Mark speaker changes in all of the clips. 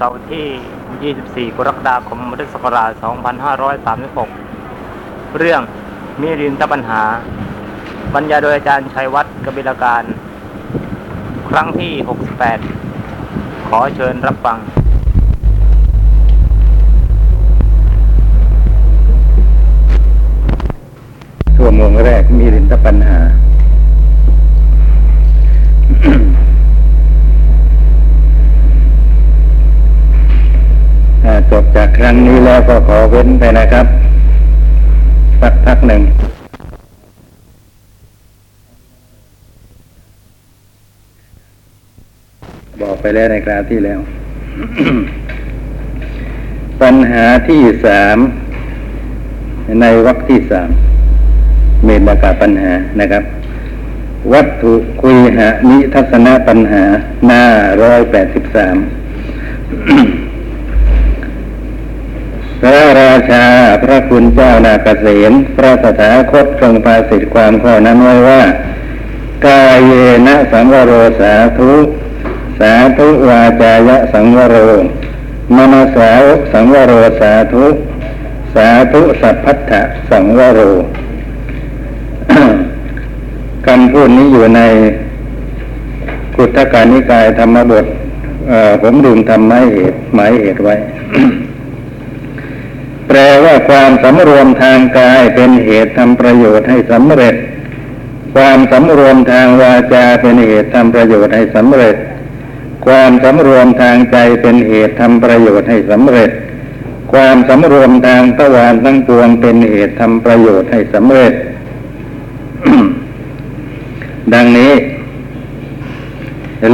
Speaker 1: เสาร์ที่ 24 กรกฎาคมพุทธศักราช 2536 เรื่องมิรินทปัญหา บรรยายโดยอาจารย์ชัยวัฒน์กบิลการ ครั้งที่ 68 ขอเชิญรับฟัง
Speaker 2: ชั่วโมงแรกมีรินทปัญหา จบจากครั้งนี้แล้วก็ขอเว้นไปนะครับ สักพักหนึ่งบอกไปแล้วในคราวที่แล้ว ปัญหาที่สามในวรรคที่สามเมตกาปัญหานะครับ วัตถุคุยหะนิทัศนปัญหา หน้าร้อยแปดสิบสาม พระราชาพระคุณเจ้านาเกษมพระสถาคตทรงภาสิทธิความข้อนั้นไว้ว่า กายเยนะสังวโรสาธุสาธุวาจายะสังวโรมนสาวสังวโรสาธุ สาธุสัพพัทธะสังวโรคำพูดนี้อยู่ในกุตการนิกายธรรมบทผมดึงทำหมายเหตุหมายเหตุไว้ แปลว่าความสำรวมทางกายเป็นเหตุทำประโยชน์ให้สำเร็จ ความสำรวมทางวาจาเป็นเหตุทำประโยชน์ให้สำเร็จ ความสำรวมทางใจเป็นเหตุทำประโยชน์ให้สำเร็จ ความสำรวมทางตะวันทั้งปวงเป็นเหตุทำประโยชน์ให้สำเร็จ ดังนี้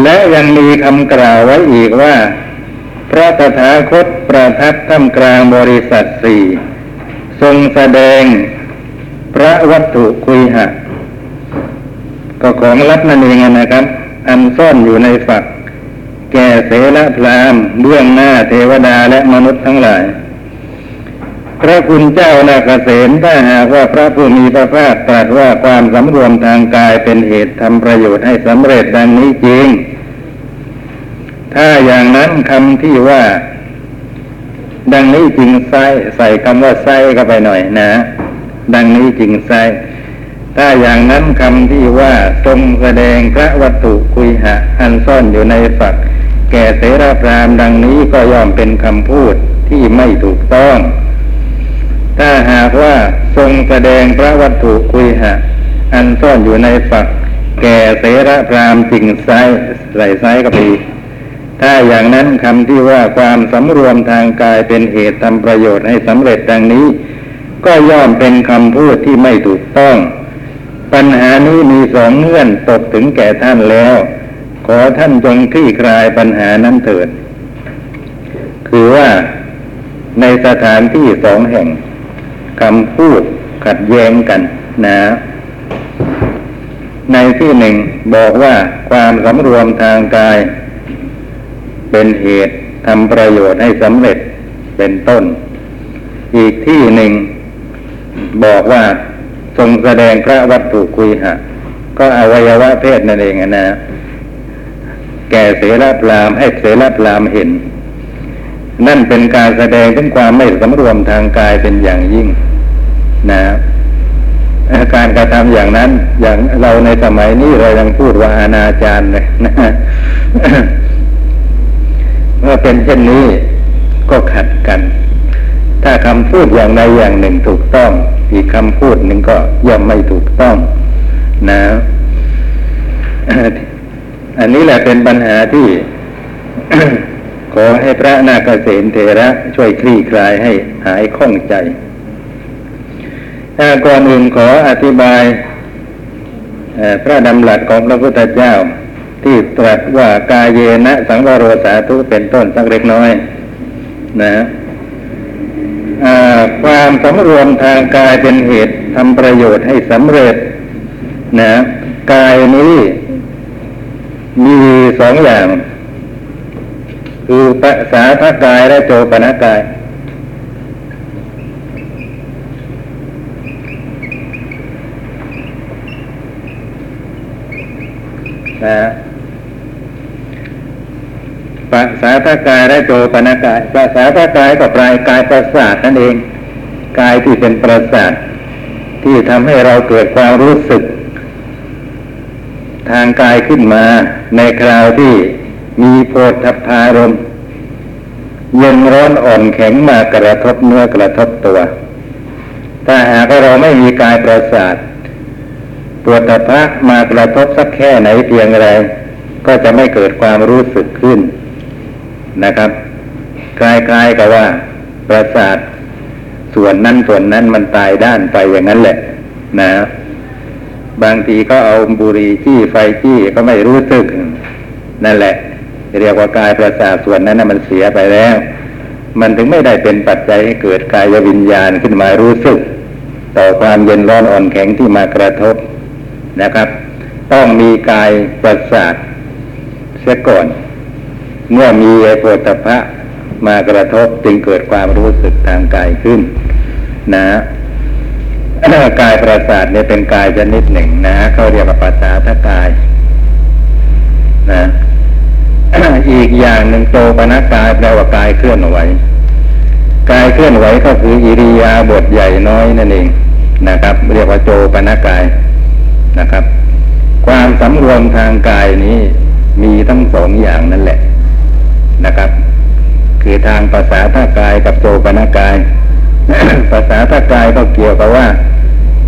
Speaker 2: และยังมีคำกล่าวไว้อีกว่า ระตถาคตประทับท่ามกลางบริษัทสี่ทรงแสดงพระวัตถุคุยหะ ก็ของลับนั่นเองนะครับ อันซ่อนอยู่ในฝัก แก่เสนพรามเบื้องหน้าเทวดาและมนุษย์ทั้งหลาย พระคุณเจ้านาเกษมถ้าหากว่าพระผู้มีพระภาคตรัสว่าความสำรวมทางกายเป็นเหตุทำประโยชน์ให้สำเร็จดังนี้จริง ถ้าอย่างนั้นคำที่ว่า ดังนี้จริงไซใส่คำว่าไซเข้าไปหน่อยนะ ดังนี้จริงไซถ้าอย่างนั้นคำที่ว่าทรงแสดงพระวัตถุคุยหะ อันซ่อนอยู่ในฝัก แก่เสราพรามดังนี้ก็ย่อมเป็นคำพูดที่ไม่ถูกต้อง ถ้าหากว่าทรงแสดงพระวัตถุคุยหะ อันซ่อนอยู่ในฝัก แก่เสระพรามจริงไซใส่ไซก็ไปอี ถ้าอย่างนั้นคำที่ว่าความสำรวมทางกายเป็นเหตุทำประโยชน์ให้สำเร็จดังนี้ ก็ย่อมเป็นคำพูดที่ไม่ถูกต้อง ปัญหานี้มีสองเงื่อนตกถึงแก่ท่านแล้ว ขอท่านจงคลี่คลายปัญหานั้นเถิด คือว่าในสถานที่สองแห่งคำพูดขัดแย้งกันนะในที่หนึ่งบอกว่าความสำรวมทางกาย เป็นเหตุทำประโยชน์ให้สำเร็จเป็นต้น อีกที่หนึ่งบอกว่าทรงแสดงพระวัตถุคุยหะ ก็อวัยวะเพศนั่นเองอะนะ แก่เสรพรามให้เสรพรามเห็น นั่นเป็นการแสดงถึงความไม่สำรวมทางกายเป็นอย่างยิ่ง นะการกระทำอย่างนั้น อย่างเราในสมัยนี้เรายังพูดว่าอนาจารเลยนะ เมื่อเป็นเช่นนี้ก็ขัดกัน ถ้าคำพูดอย่างใดอย่างหนึ่งถูกต้อง อีกคำพูดหนึ่งก็ย่อมไม่ถูกต้อง นะ อันนี้แหละเป็นปัญหาที่ ขอให้พระนาคเษนเถระช่วยคลี่คลายให้หายข้องใจถ้าก่อนอื่นขออธิบายพระดำรัสของพระพุทธเจ้า ที่ตรัสว่ากายเยนะสังวโรสาธุเป็นต้นสักเล็กน้อย นะความสำรวมทางกายเป็นเหตุทำประโยชน์ให้สำเร็จ นะกายนี้มีสองอย่าง คือภาษาพระกายและโจปนกาย นะป ภา กายและโจปนกายภาษาทกายก็ปลายกายประสาทนั่นเอง กายที่เป็นประสาท ที่ทำให้เราเกิดความรู้สึก ทางกายขึ้นมาในคราวที่มีโพธพารมเย็นร้อนอ่อนแข็งมากระทบเนื้อกระทบตัวถ้าหากเราไม่มีกายประสาทปวดตะพะมากระทบสักแค่ไหนเพียงไร ก็จะไม่เกิดความรู้สึกขึ้น นะครับ คล้ายๆกับว่าประสาทส่วนนั้นส่วนนั้นมันตายด้านไปอย่างนั้นแหละนะบางทีก็เอาบุหรี่จี้ไฟจี้ก็ไม่รู้สึก นั่นแหละ เรียกว่ากายประสาทส่วนนั้นนะมันเสียไปแล้ว มันถึงไม่ได้เป็นปัจจัยให้เกิดกายวิญญาณขึ้นมารู้สึก ต่อความเย็นร้อนอ่อนแข็งที่มากระทบนะครับ ต้องมีกายประสาทเสียก่อน เมื่อมีไอโพธพะมากระทบจึงเกิดความรู้สึกทางกายขึ้น นะกายประสาทเนี่ยเป็นกายชนิดหนึ่งนะเขาเรียกว่าปัสสาทกาย นะอีกอย่างหนึ่งโตปนกายแปลว่ากายเคลื่อนไหวกายเคลื่อนไหวก็คืออิริยาบถใหญ่น้อยนั่นเองนะครับ เรียกว่าโจปนกายนะครับ ความสำรวมทางกายนี้มีทั้งสองอย่างนั่นแหละ นะครับ คือทางภาษาท่ากายกับโจปนากาย ภาษาท่ากายก็เกี่ยวกับว่า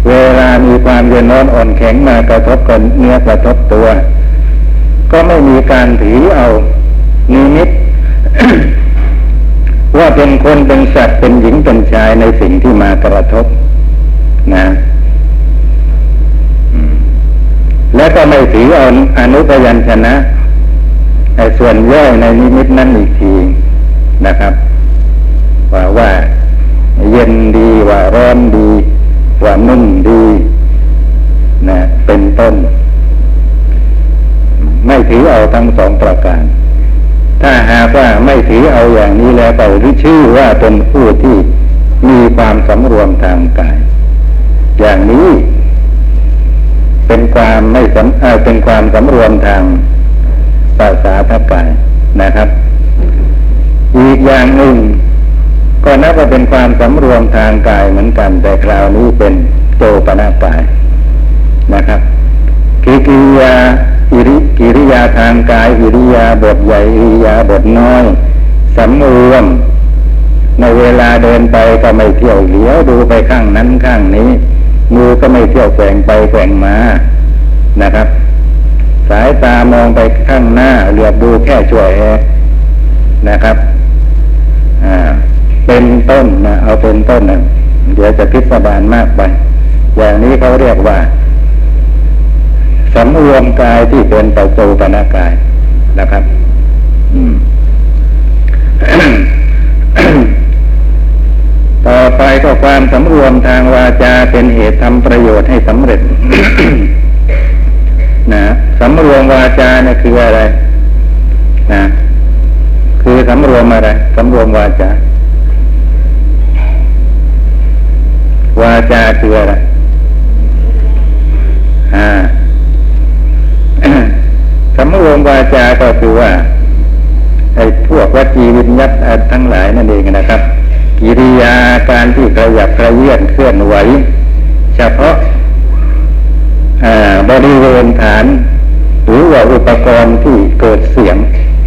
Speaker 2: เวลามีความเย็นร้อนอ่อนแข็งมากระทบกันเนื้อกระทบตัว ก็ไม่มีการถือเอานิมิตว่าเป็นคนเป็นสัตว์เป็นหญิงเป็นชายในสิ่งที่มากระทบนะและก็ไม่ถือเอาอนุพยัญชนะ ส่วนย่อยในนิมิตนั้นอีกทีนะครับ ว่าว่าเย็นดีว่าร้อนดี ว่านุ่มดีนะเป็นต้น ไม่ถือเอาทั้งสองประการ ถ้าหากว่าไม่ถือเอาอย่างนี้แล้วก็หรือชื่อว่าเป็นผู้ที่มีความสำรวมทางกาย อย่างนี้ เป็นความไม่สำเป็นความสำรวมทาง ภาษาทักายนะครับ อีกอย่างหนึ่ง ก็นับว่าเป็นความสำรวมทางกายเหมือนกัน แต่คราวนี้เป็นโจปนากายนะครับคือกิริยาอิริกิริยาทางกายอิริยาบทใหญ่อิริยาบทน้อยสำรวมในเวลาเดินไปก็ไม่เที่ยวเหลียวดูไปข้างนั้นข้างนี้มือก็ไม่เที่ยวแกว่งไปแกว่งมานะครับ สายตามองไปข้างหน้าเหลือบดูแค่ช่วยแอนะครับเป็นต้นนะเอาเป็นต้นนะเดี๋ยวจะพิสดารมากไป อย่างนี้เขาเรียกว่าสำรวมกายที่เป็นปัจจุปนกายนะครับต่อไปก็ความสำรวมทางวาจาเป็นเหตุทำประโยชน์ให้สำเร็จ นะ สำรวมวาจาเนี่ยคืออะไร นะคือสำรวมอะไรสำรวมวาจา วาจาคืออะไรอ่าสำรวมวาจาก็คือว่าไอ้พวกวจีวิญญัตทั้งหลายนั่นเองนะครับ กิริยาการที่กระยับกระเยื่อนเคลื่อนไหว เฉพาะบริเวณฐาน หรือว่าอุปกรณ์ที่เกิดเสียง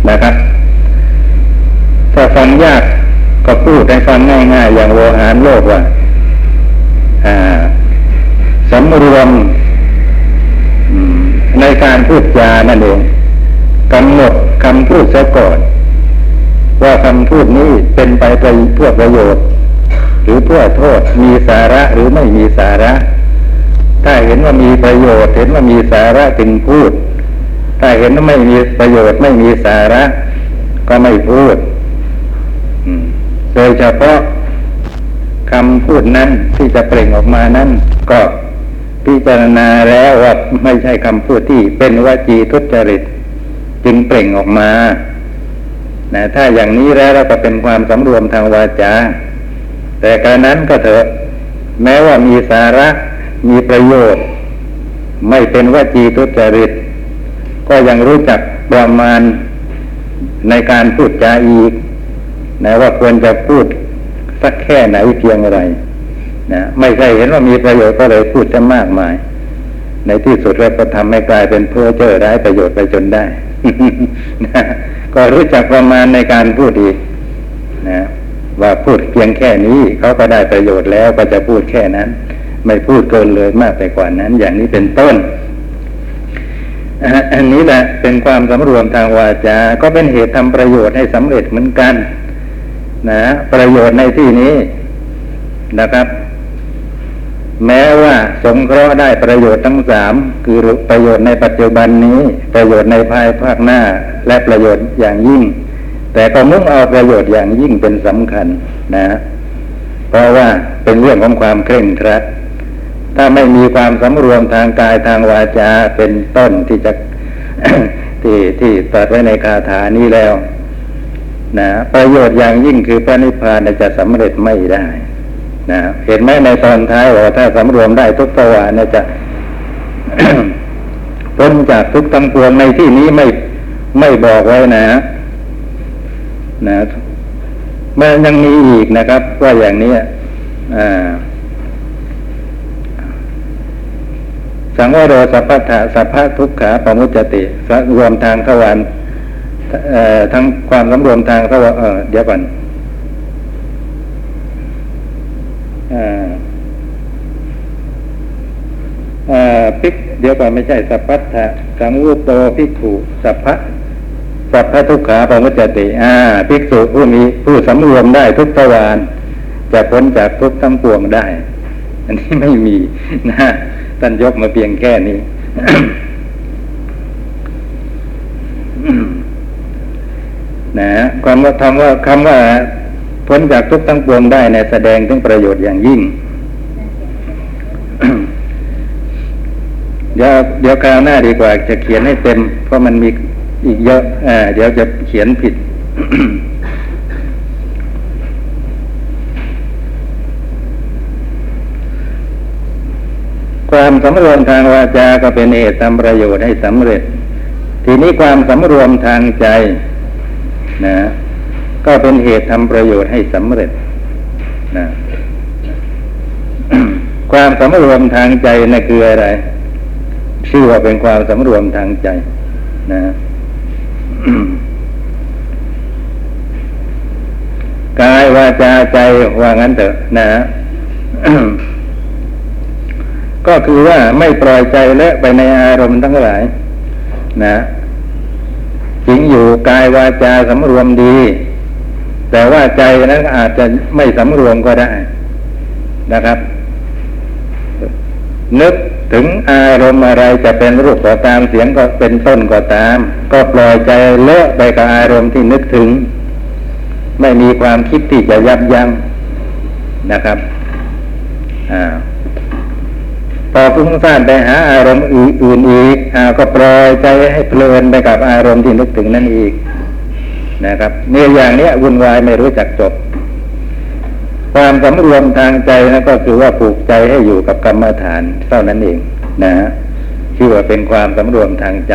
Speaker 2: นะครับ ถ้าฟังยากก็พูดให้ฟังง่ายๆ อย่างโวหารโลกว่าสำรวมในการพูดจานั่นเองกำหนดคำพูดซะก่อน ว่าคำพูดนี้เป็นไปเพื่อประโยชน์ หรือเพื่อโทษมีสาระหรือไม่มีสาระ ถ้าเห็นว่ามีประโยชน์ เห็นว่ามีสาระจึงพูด ถ้าเห็นว่าไม่มีประโยชน์ไม่มีสาระ ก็ไม่พูดโดยเฉพาะคำพูดนั้นที่จะเปล่งออกมานั้น ก็พิจารณาแล้วว่าไม่ใช่คำพูดที่เป็นวจีทุจริต จึงเปล่งออกมานะถ้าอย่างนี้แล้วเราก็เป็นความสำรวมทางวาจา แต่การนั้นก็เถอะ แม้ว่ามีสาระมีประโยชน์ ไม่เป็นวจีทุจริต ก็ยังรู้จักประมาณในการพูดจาอีกนะว่าควรจะพูดสักแค่ไหนเพียงอะไรนะไม่ใช่เห็นว่ามีประโยชน์ก็เลยพูดจะมากมาย ในที่สุดแล้วก็ทำให้กลายเป็นเพื่อเจอได้ประโยชน์ไปจนได้นะก็รู้จักประมาณในการพูดอีกนะว่าพูดเพียงแค่นี้เขาก็ได้ประโยชน์แล้วก็จะพูดแค่นั้น ไม่พูดเกินเลยมากไปกว่านั้น อย่างนี้เป็นต้น อันนี้แหละเป็นความสำรวมทางวาจา ก็เป็นเหตุทำประโยชน์ให้สำเร็จเหมือนกัน นะ ประโยชน์ในที่นี้นะครับ แม้ว่าสงเคราะห์ได้ประโยชน์ทั้งสามคือประโยชน์ในปัจจุบันนี้ ประโยชน์ในภายภาคหน้า และประโยชน์อย่างยิ่ง แต่ก็มุ่งเอาประโยชน์อย่างยิ่งเป็นสำคัญนะ เพราะว่าเป็นเรื่องของความเคร่งครัด ถ้าไม่มีความสำรวมทางกายทางวาจาเป็นต้นที่จะที่ที่ตรัสไว้ในคาถานี้แล้วนะประโยชน์อย่างยิ่งคือพระนิพพานจะสำเร็จไม่ได้นะเห็นไหมในตอนท้ายว่าถ้าสำรวมได้ทุกประวาเนี่ยจะพ้นจากทุกทั้งปวงในที่นี้ไม่ไม่บอกไว้นะ นะมันยังมีอีกนะครับ ว่าอย่างนี้อ่า สังวโรสัพพะสัพพะทุกขาปมุจจติรวมทางทวารทั้งความสำรวมทางทวารเออเดี๋ยวก่อนพิกเดี๋ยวก่อนไม่ใช่สัพพัทธะสังวุโตพิกขุสัพพะสัพพะทุกขาปมุจจติอ่าภิกษุผู้มีผู้สำรวมได้ทุกทวารจะพ้นจากทุกทั้งปวงได้ อันนี้ไม่มีนะ ท่านยกมาเพียงแค่นี้ นะความว่าคำว่าคำว่าพ้นจากทุกข์ทั้งปวงได้เนี่ยแสดงถึงประโยชน์อย่างยิ่ง เดี๋ยวเดี๋ยวคราวหน้าดีกว่า จะเขียนให้เต็ม เพราะมันมีอีกเยอะอ่าเดี๋ยวจะเขียนผิด ความสำรวมทางวาจาก็เป็นเหตุทำประโยชน์ให้สำเร็จ ทีนี้ความสำรวมทางใจนะก็เป็นเหตุทำประโยชน์ให้สำเร็จนะความสำรวมทางใจนั่นคืออะไร ชื่อว่าเป็นความสำรวมทางใจ นะกายวาจาใจว่างั้นเถอะนะ ก็คือว่าไม่ปล่อยใจเละไปในอารมณ์ทั้งหลาย นะจริงอยู่กายวาจาสำรวมดี แต่ว่าใจนั้นอาจจะไม่สำรวมก็ได้นะครับ นึกถึงอารมณ์อะไรจะเป็นรูปก็ตามเสียงก็เป็นต้นก็ตาม ก็ปล่อยใจเลอะไปกับอารมณ์ที่นึกถึง ไม่มีความคิดที่จะยับยั้งนะครับอ่า พอฟุ้งซ่านไปหาอารมณ์อื่นอีกอาก็ปล่อยใจให้เพลินไปกับอารมณ์ที่นึกถึงนั่นอีกนะครับเนี่ยอย่างเนี้ยวุ่นวายไม่รู้จักจบ ความสำรวมทางใจนั่นก็คือว่าผูกใจให้อยู่กับกรรมฐานเท่านั้นเองนะชื่อว่าเป็นความสำรวมทางใจ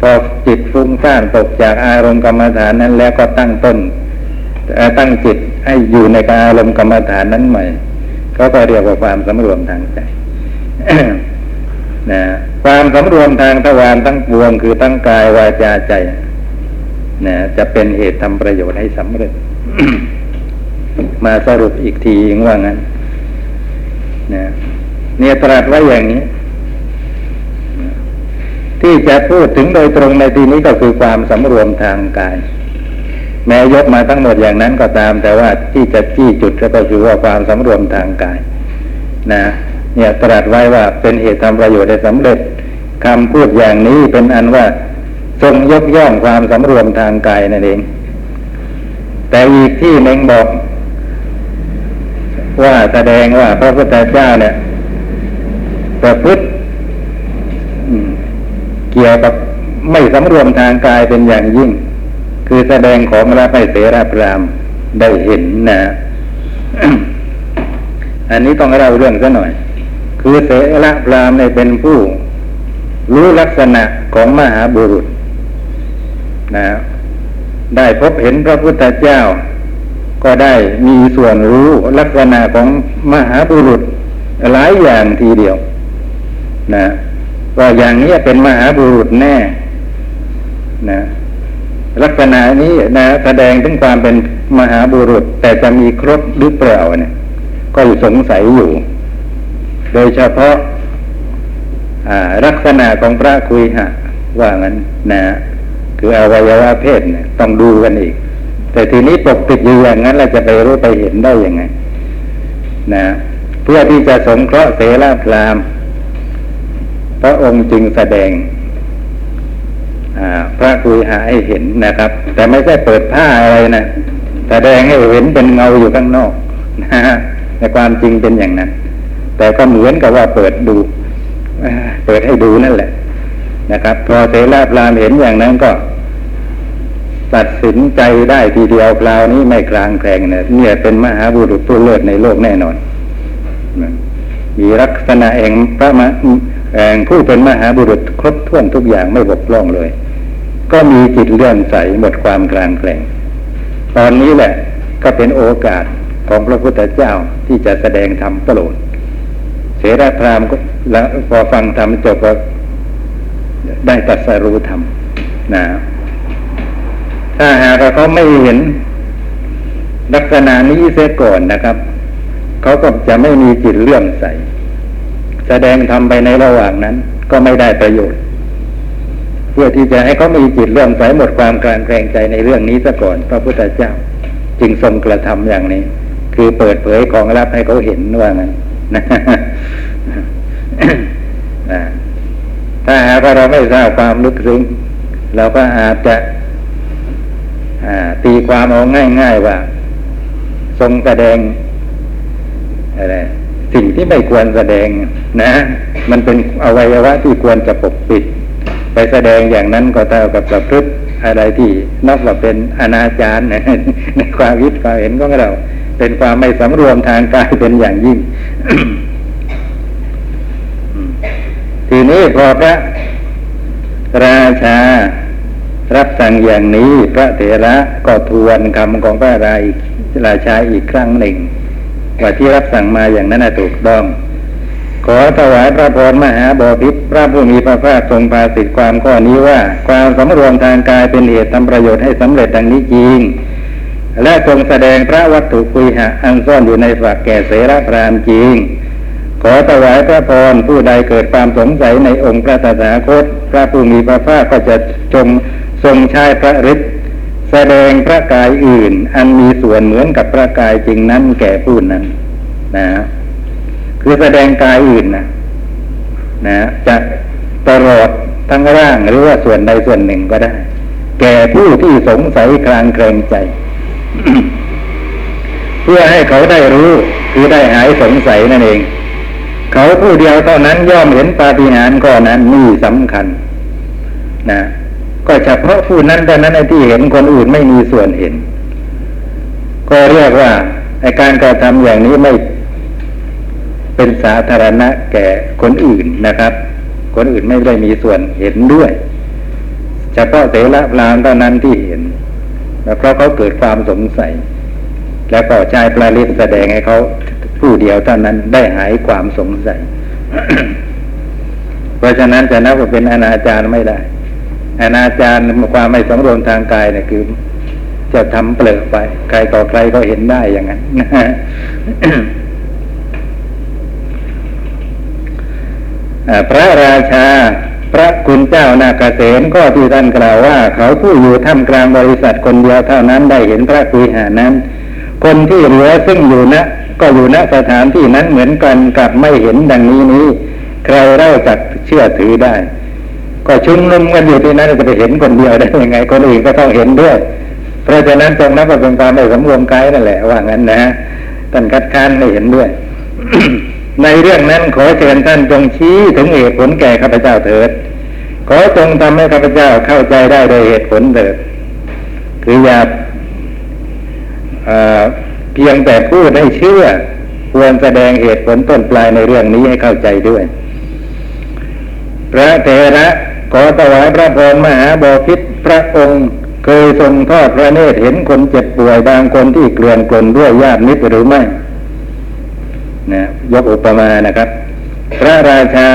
Speaker 2: พอจิตฟุ้งซ่านตกจากอารมณ์กรรมฐานนั้นแล้วก็ตั้งต้นตั้งจิตให้อยู่ในอารมณ์กรรมฐานนั้นใหม่ ก็เรียกว่าความสำรวมทางใจ นะความสำรวมทางทวารทั้งปวงคือทั้งกายวาจาใจนะจะเป็นเหตุทำประโยชน์ให้สำเร็จ มาสรุปอีกทีว่างั้นนะเนี่ยตรัสไว้อย่างนี้ ที่จะพูดถึงโดยตรงในที่นี้ก็คือความสำรวมทางกาย แม้ยกมาทั้งหมดอย่างนั้นก็ตาม แต่ว่าที่จะจี้จุดก็คือว่าความสำรวมทางกาย นะ เนี่ยตรัสไว้ว่าเป็นเหตุทำประโยชน์ได้สำเร็จคำพูดอย่างนี้เป็นอันว่าทรงยกย่องความสำรวมทางกายนั่นเอง แต่อีกที่หนึ่งบอก ว่าแสดงว่าพระพุทธเจ้าเนี่ยประพฤติเกี่ยวกับไม่สำรวมทางกายเป็นอย่างยิ่ง คือแสดงของพระไม่เสราพรามได้เห็นนะ อันนี้ต้องเล่าเรื่องซะหน่อย คือเสระพรามในเป็นผู้ รู้ลักษณะของมหาบุรุษนะได้พบเห็นพระพุทธเจ้า ก็ได้มีส่วนรู้ลักษณะของมหาบุรุษหลายอย่างทีเดียว นะว่าอย่างนี้เป็นมหาบุรุษแน่ นะ ลักษณะนี้นะแสดงถึงความเป็นมหาบุรุษ แต่จะมีครบหรือเปล่าเนี่ย ก็สงสัยอยู่ โดยเฉพาะลักษณะของพระคุยหะว่างั้นนะคืออวัยวะเพศเนี่ยต้องดูกันอีก แต่ทีนี้ปกติดอยู่อย่างนั้นเราจะไปรู้ไปเห็นได้ยังไง นะ เพื่อที่จะสงเคราะห์เสราพรามพระองค์จึงแสดงพระคุยหาให้เห็นนะครับ แต่ไม่ใช่เปิดผ้าอะไรนะแสดงให้เห็นเป็นเงาอยู่ข้างนอกนะแต่ความจริงเป็นอย่างนั้น แต่ก็เหมือนกับว่าเปิดดูเปิดให้ดูนั่นแหละ นะครับ พอเสราพรามเห็นอย่างนั้นก็ ตัดสินใจได้ทีเดียวคราวนี้ไม่กลางแคลงเนี่ยเนี่ยเป็นมหาบุรุษผู้เลิศในโลกแน่นอนมีลักษณะเองพระมแองผู้เป็นมหาบุรุษครบถ้วนทุกอย่างไม่บกพร่องเลย ก็มีจิตเลื่อนใสหมดความกลางแคลงตอนนี้แหละ ก็เป็นโอกาสของพระพุทธเจ้าที่จะแสดงธรรมโปรด เสราพรามก็แล้วพอฟังธรรมจบก็ได้ตัดสรู้ธรรมนะถ้าหากเขาไม่เห็นลักษณะนี้เสียก่อนนะครับ เขาก็จะไม่มีจิตเลื่อมใส แสดงทำไปในระหว่างนั้น ก็ไม่ได้ประโยชน์ เพื่อที่จะให้เขามีจิตเลื่อมใสหมดความกลางแกรงใจในเรื่องนี้ซะก่อน พระพุทธเจ้า จึงทรงกระทำอย่างนี้ คือเปิดเผยของลับให้เขาเห็นว่างั้น นะถ้าหากเราไม่ทราบความลึกซึ้งเราก็อาจจะตีความเอาง่ายๆว่า ทรงแสดงอะไรสิ่งที่ไม่ควรแสดงนะ มันเป็นอวัยวะที่ควรจะปกปิด ไปแสดงอย่างนั้นก็เท่ากับประพฤติอะไรที่นับว่าเป็นอนาจารในความคิดความเห็นของเรา เป็นความไม่สำรวมทางกายเป็นอย่างยิ่ง ทีนี้พอพระราชา รับสั่งอย่างนี้ พระเถระก็ทวนคำของพระราราชาอีกครั้งหนึ่ง ว่าที่รับสั่งมาอย่างนั้นถูกต้อง ขอถวายพระพรมหาบพิตรพระผู้มีพระภาคทรงพาสิทธิความข้อนี้ว่า ความสำรวมทางกายเป็นเหตุทำประโยชน์ให้สำเร็จดังนี้จริง และทรงแสดงพระวัตถุคุยหะอันซ่อนอยู่ในฝักแก่เสรพรามจริง ขอถวายพระพรผู้ใดเกิดความสงสัยในองค์พระตถาคต พระผู้มีพระภาคก็จะจงทรงใช้พระฤทธิ์แสดงพระกายอื่น อันมีส่วนเหมือนกับพระกายจริงนั้นแก่ผู้นั้น นะ คือแสดงกายอื่นนะนะจะตลอดทั้งร่างหรือว่าส่วนใดส่วนหนึ่งก็ได้ แก่ผู้ที่สงสัยคลางเกรงใจ เพื่อให้เขาได้รู้คือได้หายสงสัยนั่นเอง เขาผู้เดียวเท่านั้นย่อมเห็นปาฏิหาริย์ข้อนั้นนี่สำคัญ นะก็เฉพาะผู้นั้นเท่านั้นที่เห็นคนอื่นไม่มีส่วนเห็น ก็เรียกว่าในการกระทำอย่างนี้ไม่เป็นสาธารณะแก่คนอื่นนะครับ คนอื่นไม่ได้มีส่วนเห็นด้วย เฉพาะเสละพรามเท่านั้นที่เห็น แล้วเพราะเขาเกิดความสงสัย แล้วก็ใช้ปลาลิศแสดงให้เขาผู้เดียวเท่านั้นได้หายความสงสัย เพราะฉะนั้นจะนับว่าเป็นอนาจารไม่ได้ อนาจารความไม่สำรวมทางกายเนี่ยคือ จะทำเปลือกไป ใครต่อใครก็เห็นได้อย่างนั้นพระราชา พระคุณเจ้านาเกษตก็ที่ท่านกล่าวว่า เขาผู้อยู่ท่ามกลางบริษัทคนเดียวเท่านั้นได้เห็นพระคุยหานั้น คนที่เหลือซึ่งอยู่ณก็อยู่ณสถานที่นั้นเหมือนกันกับไม่เห็นดังนี้นี้ ใครเล่าจักเชื่อถือได้ ก็ชุมนุมกันอยู่ที่นั้นจะไปเห็นคนเดียวได้ยังไงคนอื่นก็ต้องเห็นด้วย เพราะฉะนั้นตรงนั้นก็เป็นความไม่สมรวมกายนั่นแหละว่างั้นนะท่านคัดค้านไม่เห็นด้วย ในเรื่องนั้นขอเชิญท่านจงชี้ถึงเหตุผลแก่ข้าพเจ้าเถิด ขอจงทำให้ข้าพเจ้าเข้าใจได้โดยเหตุผลเถิด คืออย่าเพียงแต่พูดให้เชื่อ ควรแสดงเหตุผลต้นปลายในเรื่องนี้ให้เข้าใจด้วย พระเถระขอถวายพระพรมหาบพิษพระองค์เคยทรงทอดพระเนตรเห็นคนเจ็บป่วยบางคนที่เกลื่อนกลนด้วยญาติมิตรหรือไม่ นะยกอุปมานะครับ พระราชา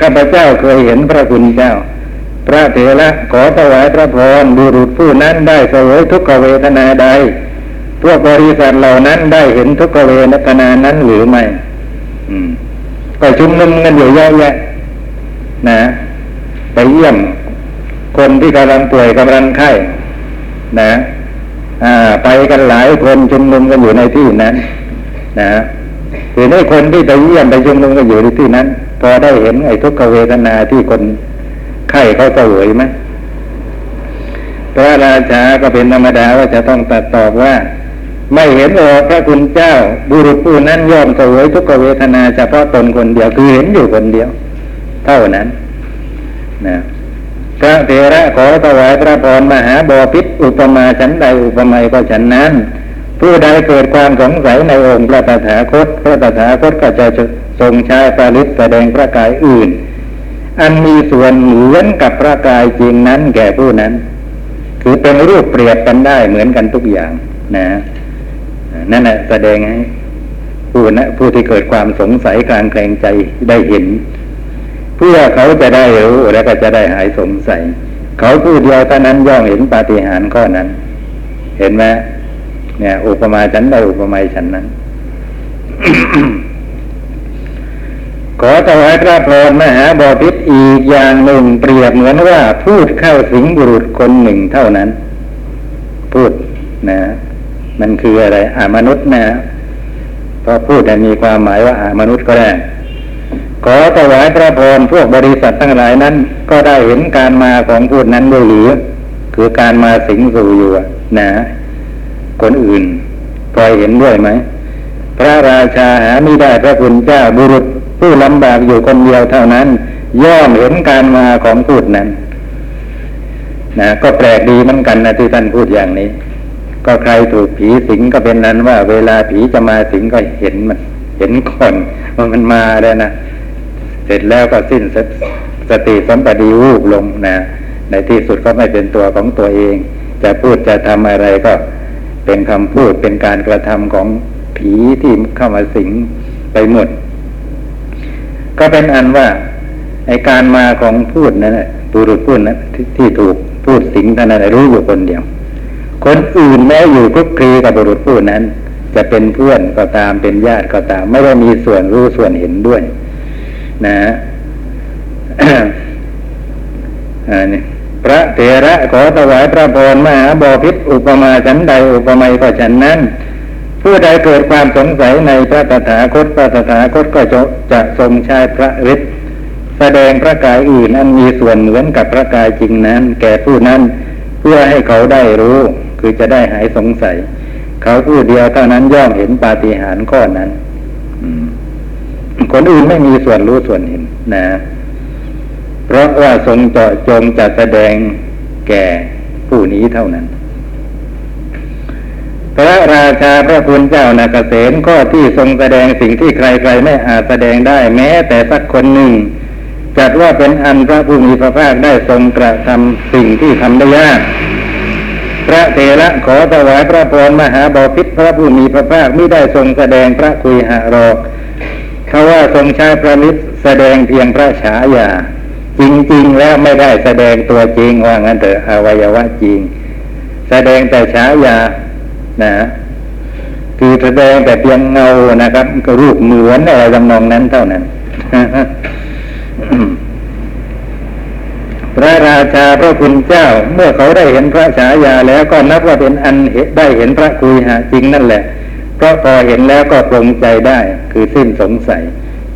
Speaker 2: ข้าพเจ้าเคยเห็นพระคุณเจ้า พระเถระขอถวายพระพรบุรุษผู้นั้นได้เสวยทุกขเวทนาใด พวกบริษัทเหล่านั้นได้เห็นทุกขเวทนานั้นหรือไม่ก็ชุมนุมกันอยู่เยอะแยะนะ ไปเยี่ยมคนที่กำลังป่วยกำลังไข้นะอ่าไปกันหลายคนชุมนุมกันอยู่ในที่นั้น นะ คือในคนที่ไปเยี่ยมไปชุมนุมกันอยู่ในที่นั้น พอได้เห็นไอ้ทุกขเวทนาที่คนไข้เขาเสวยไหมพระราชาก็เป็นธรรมดาว่าจะต้องตัดตอบว่า ไม่เห็นหรอกพระคุณเจ้า บุรุษผู้นั้นยอมเสวยทุกขเวทนาเฉพาะตนคนเดียวคือเห็นอยู่คนเดียว เท่านั้นนะพระเถระขอถวายพระพรมหาบอพิษอุปมาฉันใดอุปไมยก็ฉันนั้น ผู้ใดเกิดความสงสัยในองค์พระตถาคต พระตถาคตก็จะทรงใช้ปาลิตแสดงพระกายอื่น อันมีส่วนเหมือนกับพระกายจริงนั้นแก่ผู้นั้น คือเป็นรูปเปรียบกันได้เหมือนกันทุกอย่างนะนั่นแหละแสดงให้ผู้นะผู้ที่เกิดความสงสัยกลางแกรงใจได้เห็น เพื่อเขาจะได้รู้และก็จะได้หายสงสัย เขาผู้เดียวเท่านั้นย่อมเห็นปาฏิหาริย์ข้อนั้น เห็นไหม เนี่ย อุปมาฉันใดอุปไมยฉันนั้น ขอถวายพระพรมหาบอพิษอีกอย่างหนึ่งเปรียบเหมือนว่าพูดเข้าสิงบุรุษคนหนึ่งเท่านั้น พูดนะ มันคืออะไรอามนุษย์นะเพราะพูดมีความหมายว่าอามนุษย์ก็ได้ขอถวายพระพรพวกบริษัททั้งหลายนั้น ก็ได้เห็นการมาของพูดนั้นด้วยหรือ คือการมาสิงสู่อยู่นะ คนอื่นพลอยเห็นด้วยไหม พระราชาหาไม่ได้พระคุณเจ้าบุรุษ ผู้ลำบากอยู่คนเดียวเท่านั้น ย่อมเห็นการมาของพูดนั้นนะก็แปลกดีเหมือนกันนะที่ท่านพูดอย่างนี้ ก็ใครถูกผีสิงก็เป็นนั้นว่า เวลาผีจะมาสิงก็เห็นมัน เห็นคนว่ามันมาแล้วนะเสร็จแล้วก็สิ้นสสติสัมปดีวูบลงนะในที่สุดก็ไม่เป็นตัวของตัวเอง จะพูดจะทำอะไรก็ เป็นคำพูดเป็นการกระทำของผีที่เข้ามาสิงไปหมด ก็เป็นอันว่าไอการมาของพูดนั้นบุรุษพูดนั้นทที่ถูกพูดสิงท่านนั้นรู้อยู่คนเดียว คนอื่นแม้อยู่คลุกคลีกับบุรุษพูดนั้น จะเป็นเพื่อนก็ตามเป็นญาติก็ตาม ไม่ได้มีส่วนรู้ส่วนเห็นด้วย นะอันนี้ พระเถระขอถวายพระพรมหาบอพิษอุปมาฉันใดอุปไมยก็ฉันนั้น ผู้ใดเกิดความสงสัยในพระตถาคตพระตถาคตก็จะจะทรงใช้พระฤทธิ์แสดงพระกายอื่นอันมีส่วนเหมือนกับพระกายจริงนั้น แก่ผู้นั้นเพื่อให้เขาได้รู้ คือจะได้หายสงสัย เขาผู้เดียวเท่านั้นย่อมเห็นปาฏิหาริย์ข้อนั้นคนอื่นไม่มีส่วนรู้ส่วนเห็นนะ เพราะว่าทรงเจาะจงจะแสดงแก่ผู้นี้เท่านั้น พระราชาพระคุณเจ้านาเกษมข้อที่ทรงแสดงสิ่งที่ใครๆไม่อาจแสดงได้แม้แต่สักคนหนึ่ง จัดว่าเป็นอันพระผู้มีพระภาคได้ทรงกระทำสิ่งที่ทำได้ยากพระเถระขอถวายพระพรมหาบาพิษพระผู้มีพระภาคไม่ได้ทรงแสดงพระคุยหะรอกเขาว่าทรงใช้พระนิสแสดงเพียงพระฉายา จริง ๆ แล้วไม่ได้แสดงตัวจริงว่างั้นเถอะอวัยวะจริง แสดงแต่ฉายานะคือแสดงแต่เพียงเงานะครับก็รูปเหมือนอะไรจำนองนั้นเท่านั้นพระราชาพระคุณเจ้า เมื่อเขาได้เห็นพระฉายาแล้วก็นับว่าเป็นอันได้เห็นพระคุยหาจริงนั่นแหละ เพราะพอเห็นแล้วก็ปรงใจได้ คือสิ้นสงสัย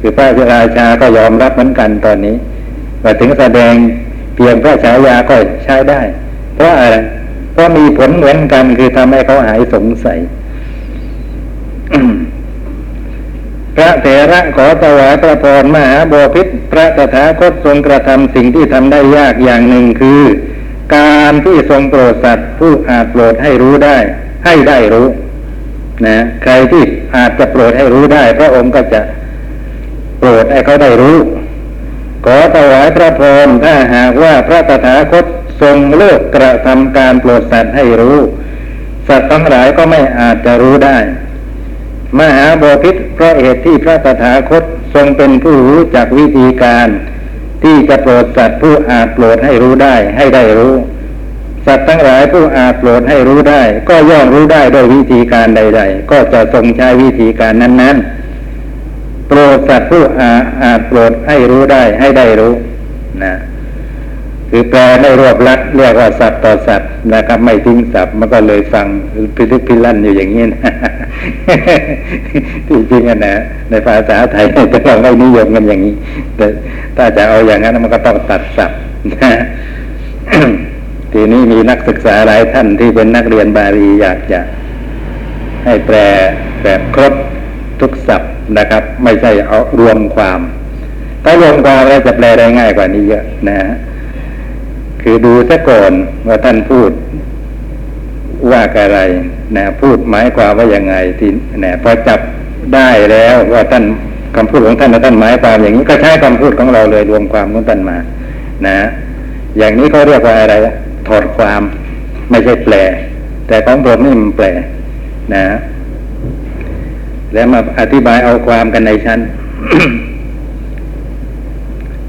Speaker 2: คือพระราชาก็ยอมรับเหมือนกันตอนนี้ ว่าถึงแสดงเพียงพระฉายาก็ใช้ได้ เพราะอะไรเพราะมีผลเหมือนกันคือทำให้เขาหายสงสัยพระเถระขอถวายพระพรมหาบพิษพระตถาคตทรงกระทำสิ่งที่ทำได้ยากอย่างหนึ่งคือ การที่ทรงโปรดสัตว์ผู้อาจโปรดให้รู้ได้ ให้ได้รู้ นะใครที่อาจจะโปรดให้รู้ได้ พระองค์ก็จะโปรดให้เขาได้รู้ ขอถวายพระพรถ้าหากว่าพระตถาคตทรงเลิกกระทำการโปรดสัตว์ให้รู้ สัตว์ทั้งหลายก็ไม่อาจจะรู้ได้ มหาบพิษเพราะเหตุที่พระตถาคตทรงเป็นผู้รู้จักวิธีการ ที่จะโปรดสัตว์ผู้อาจโปรดให้รู้ได้ให้ได้รู้ สัตว์ทั้งหลายผู้อาจโปรดให้รู้ได้ ก็ย่อมรู้ได้ด้วยวิธีการใด ๆ ก็จะทรงใช้วิธีการนั้น ๆ โปรดสัตว์ผู้อาอาจโปรดให้รู้ได้ให้ได้รู้นะคือแปลได้รวบลัดเรียกว่าสัตว์ต่อสัตว์นะครับ ไม่ทิ้งสับมันก็เลยฟังพิลึกพิลั่นอยู่อย่างนี้นะที่จริงนะในภาษาไทยแต่เราไม่นิยมกันอย่างนี้ แต่ถ้าจะเอาอย่างนั้นมันก็ต้องตัดสับนะทีนี้มีนักศึกษาหลายท่านที่เป็นนักเรียนบาลีอยากจะให้แปลแบบครบทุกศัพท์ นะครับ ไม่ใช่เอารวมความ ถ้ารวมความแล้วจะแปลได้ง่ายกว่านี้เยอะนะฮะคือดูซะก่อนว่าท่านพูดว่าอะไรนะพูดหมายความว่ายังไงที่นะพอจับได้แล้วว่าท่านคำพูดของท่านท่านหมายความอย่างนี้ก็ใช้คำพูดของเราเลยรวมความของท่านมา นะ อย่างนี้เขาเรียกว่าอะไรถอดความไม่ใช่แปล แต่ของผมนี่มันแปล นะ แล้วมาอธิบายเอาความกันในชั้น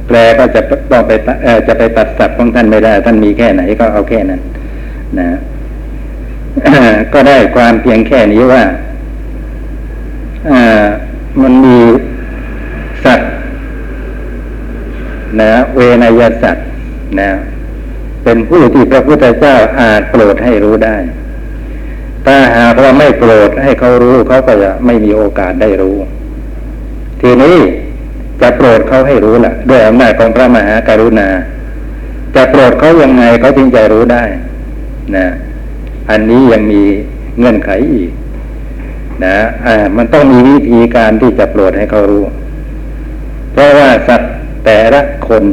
Speaker 2: แปลก็จะต้องไปจะไปตัดสับของท่านไม่ได้ ท่านมีแค่ไหนก็เอาแค่นั้น นะก็ได้ความเพียงแค่นี้ว่าอ่ามันมีสัตว์นะเวนยสัตว์นะเป็นผู้ที่พระพุทธเจ้าอาจโปรดให้รู้ได้ ถ้าหากว่าไม่โปรดให้เขารู้เขาก็จะไม่มีโอกาสได้รู้ ทีนี้จะโปรดเขาให้รู้ล่ะด้วยอำนาจของพระมหากรุณา จะโปรดเขายังไงเขาจึงจะรู้ได้นะอันนี้ยังมีเงื่อนไขอีก นะอ่ามันต้องมีวิธีการที่จะโปรดให้เขารู้ เพราะว่าสัตว์แต่ละคน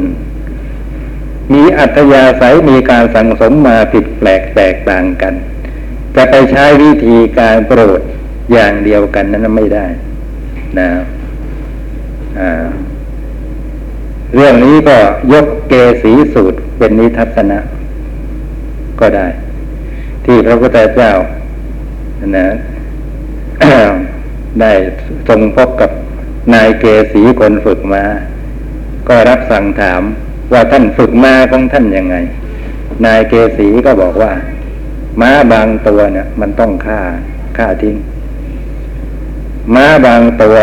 Speaker 2: มีอัธยาศัยมีการสั่งสมมาผิดแปลกแตกต่างกัน จะไปใช้วิธีการโปรดอย่างเดียวกันนั้นไม่ได้นะเรื่องนี้ก็ยกเกสีสูตรเป็นนิทัศนะ ก็ได้ ที่พระพุทธเจ้านะได้ทรงพบกับนายเกสีคนฝึกมา ก็รับสั่งถามว่าท่านฝึกมาของท่านยังไง นายเกสีก็บอกว่า ม้าบางตัวเนี่ยมันต้องฆ่าฆ่าทิ้ง ม้าบางตัว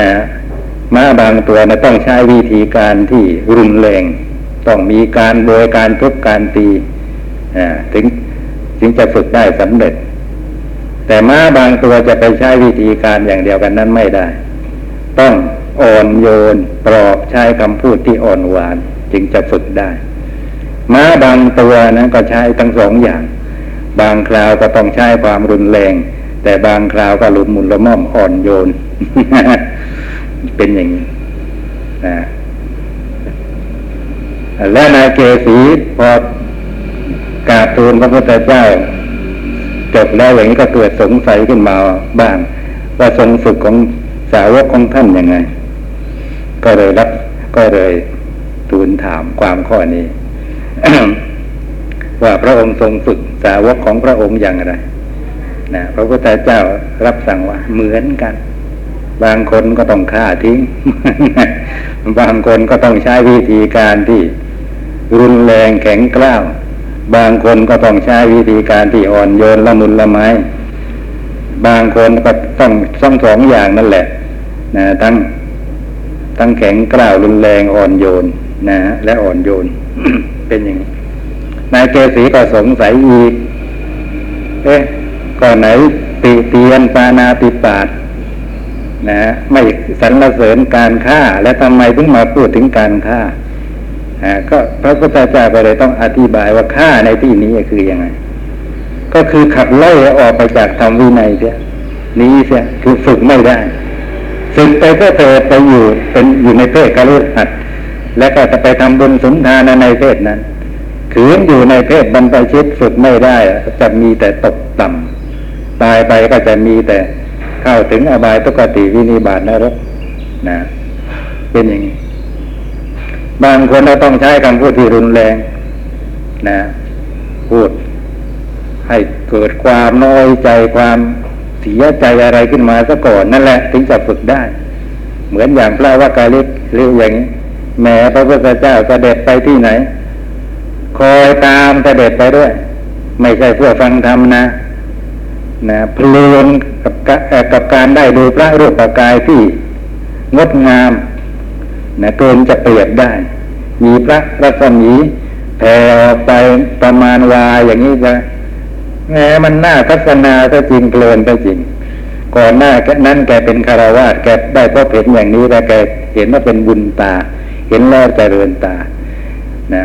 Speaker 2: นะม้าบางตัวนะต้องใช้วิธีการที่รุนแรง ต้องมีการโดยการทุบการตีถึงถึงจะฝึกได้สำเร็จ แต่ม้าบางตัวจะไปใช้วิธีการอย่างเดียวกันนั้นไม่ได้ ต้องอ่อนโยนปลอบใช้คำพูดที่อ่อนหวาน จึงจะฝึกได้ ม้าบางตัวนะก็ใช้ทั้งสองอย่าง บางคราวก็ต้องใช้ความรุนแรง แต่บางคราวก็หลุมมุนละม่อมอ่อนโยน เป็นอย่างนี้นะและนายเกศีพอกราบทูลพระพุทธเจ้าจบแล้วอย่างนี้ก็เกิดสงสัยขึ้นมาบ้าง ว่าทรงฝึกของสาวกของท่านยังไง ก็เลยรับก็เลยทูลถามความข้อนี้ ว่าพระองค์ทรงฝึกสาวกของพระองค์อย่างไรนะพระพุทธเจ้ารับสั่งว่าเหมือนกัน บางคนก็ต้องฆ่าทิ้ง บางคนก็ต้องใช้วิธีการที่รุนแรงแข็งกร้าว บางคนก็ต้องใช้วิธีการที่อ่อนโยนละมุนละไมบางคนก็ต้องต้องสองอย่างนั่นแหละนะทั้งทั้งแข็งกร้าวรุนแรงอ่อนโยนนะและอ่อนโยน เป็นอย่างนี้นายเกษีก็สงสัยอีก เอ๊ะก่อนไหนติเตียนปานาติปาตนะไม่สรรเสริญการฆ่า และทำไมถึงมาพูดถึงการฆ่าก็พระพุทธเจ้าก็เลยต้องอธิบายว่าฆ่าในที่นี้คือยังไง ก็คือขับไล่ออกไปจากธรรมวินัยเสียนี้เสียคือฝึกไม่ได้ ฝึกไปเพื่อเธอไปอยู่เป็นอยู่ในเพศกรุหัด และก็จะไปทำบุญสุนทานในเพศนั้นขืนอยู่ในเพศบรรพชิตฝึกไม่ได้ จะมีแต่ตกต่ำตายไปก็จะมีแต่เข้าถึงอบายตุกติวินิบาตนรกนะ เป็นอย่างนี้ บางคนเราต้องใช้คำพูดที่รุนแรง นะ พูด ให้เกิดความน้อยใจความเสียใจอะไรขึ้นมาซะก่อนนั่นแหละ ถึงจะฝึกได้ เหมือนอย่างพระวากาลิกเรียกอย่างนี้ แหม้พระพุทธเจ้าเสด็จไปที่ไหน คอยตามเสด็จไปด้วย ไม่ใช่เพื่อฟังธรรมนะนะเพลินกับกับการได้ดูพระรูปกายที่งดงามนะเกินจะเปรียบได้ มีพระรัศมีแผ่ออกไปประมาณวาอย่างนี้จะแหมมันน่าทัศนาก็จริงเพลินก็จริง ก่อนหน้านั้นแกเป็นคารวาสแกได้พบเห็นอย่างนี้แล้วแกเห็นว่าเป็นบุญตา เห็นแล้วเจริญตานะ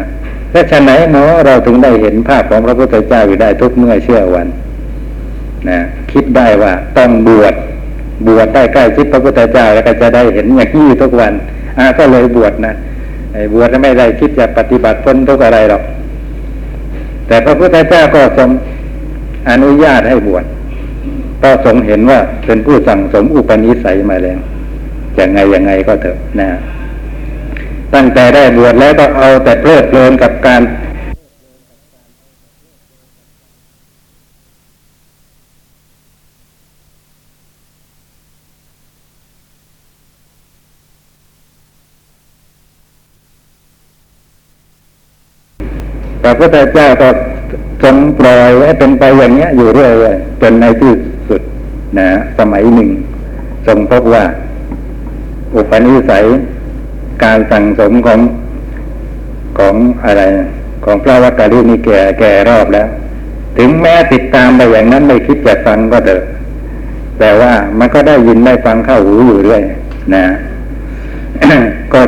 Speaker 2: และฉะไหนเนาะเราถึงได้เห็นภาพของพระพุทธเจ้าอยู่ได้ทุกเมื่อเชื่อวันนะคิดได้ว่าต้องบวชบวชได้ใกล้ชิดพระพุทธเจ้าแล้วก็จะได้เห็นอย่างนี้ทุกวันอ่าก็เลยบวชนะไอ้บวชไม่ได้คิดจะปฏิบัติพ้นทุกอะไรหรอก แต่พระพุทธเจ้าก็ทรงอนุญาตให้บวชก็ทรงเห็นว่าเป็นผู้สั่งสมอุปนิสัยมาแล้วอยังไงยังไงก็เถอะนะ ตั้งแต่ได้บวชแล้วก็เอาแต่เพลิดเพลินกับการพระพุทธเจ้าก็ทรงปล่อยไว้เป็นไปอย่างเนี้ย อยู่เรื่อยๆจนในที่สุดนะสมัยหนึ่ง ทรงพบว่า อุปนิสัย การสั่งสมของของอะไร ของพระวักกะลินี่แก่แก่รอบแล้ว ถึงแม้ติดตามไปอย่างนั้นไม่คิดจะฟังก็เถอะแต่ว่ามันก็ได้ยินได้ฟังเข้าหูอยู่เรื่อยนะก็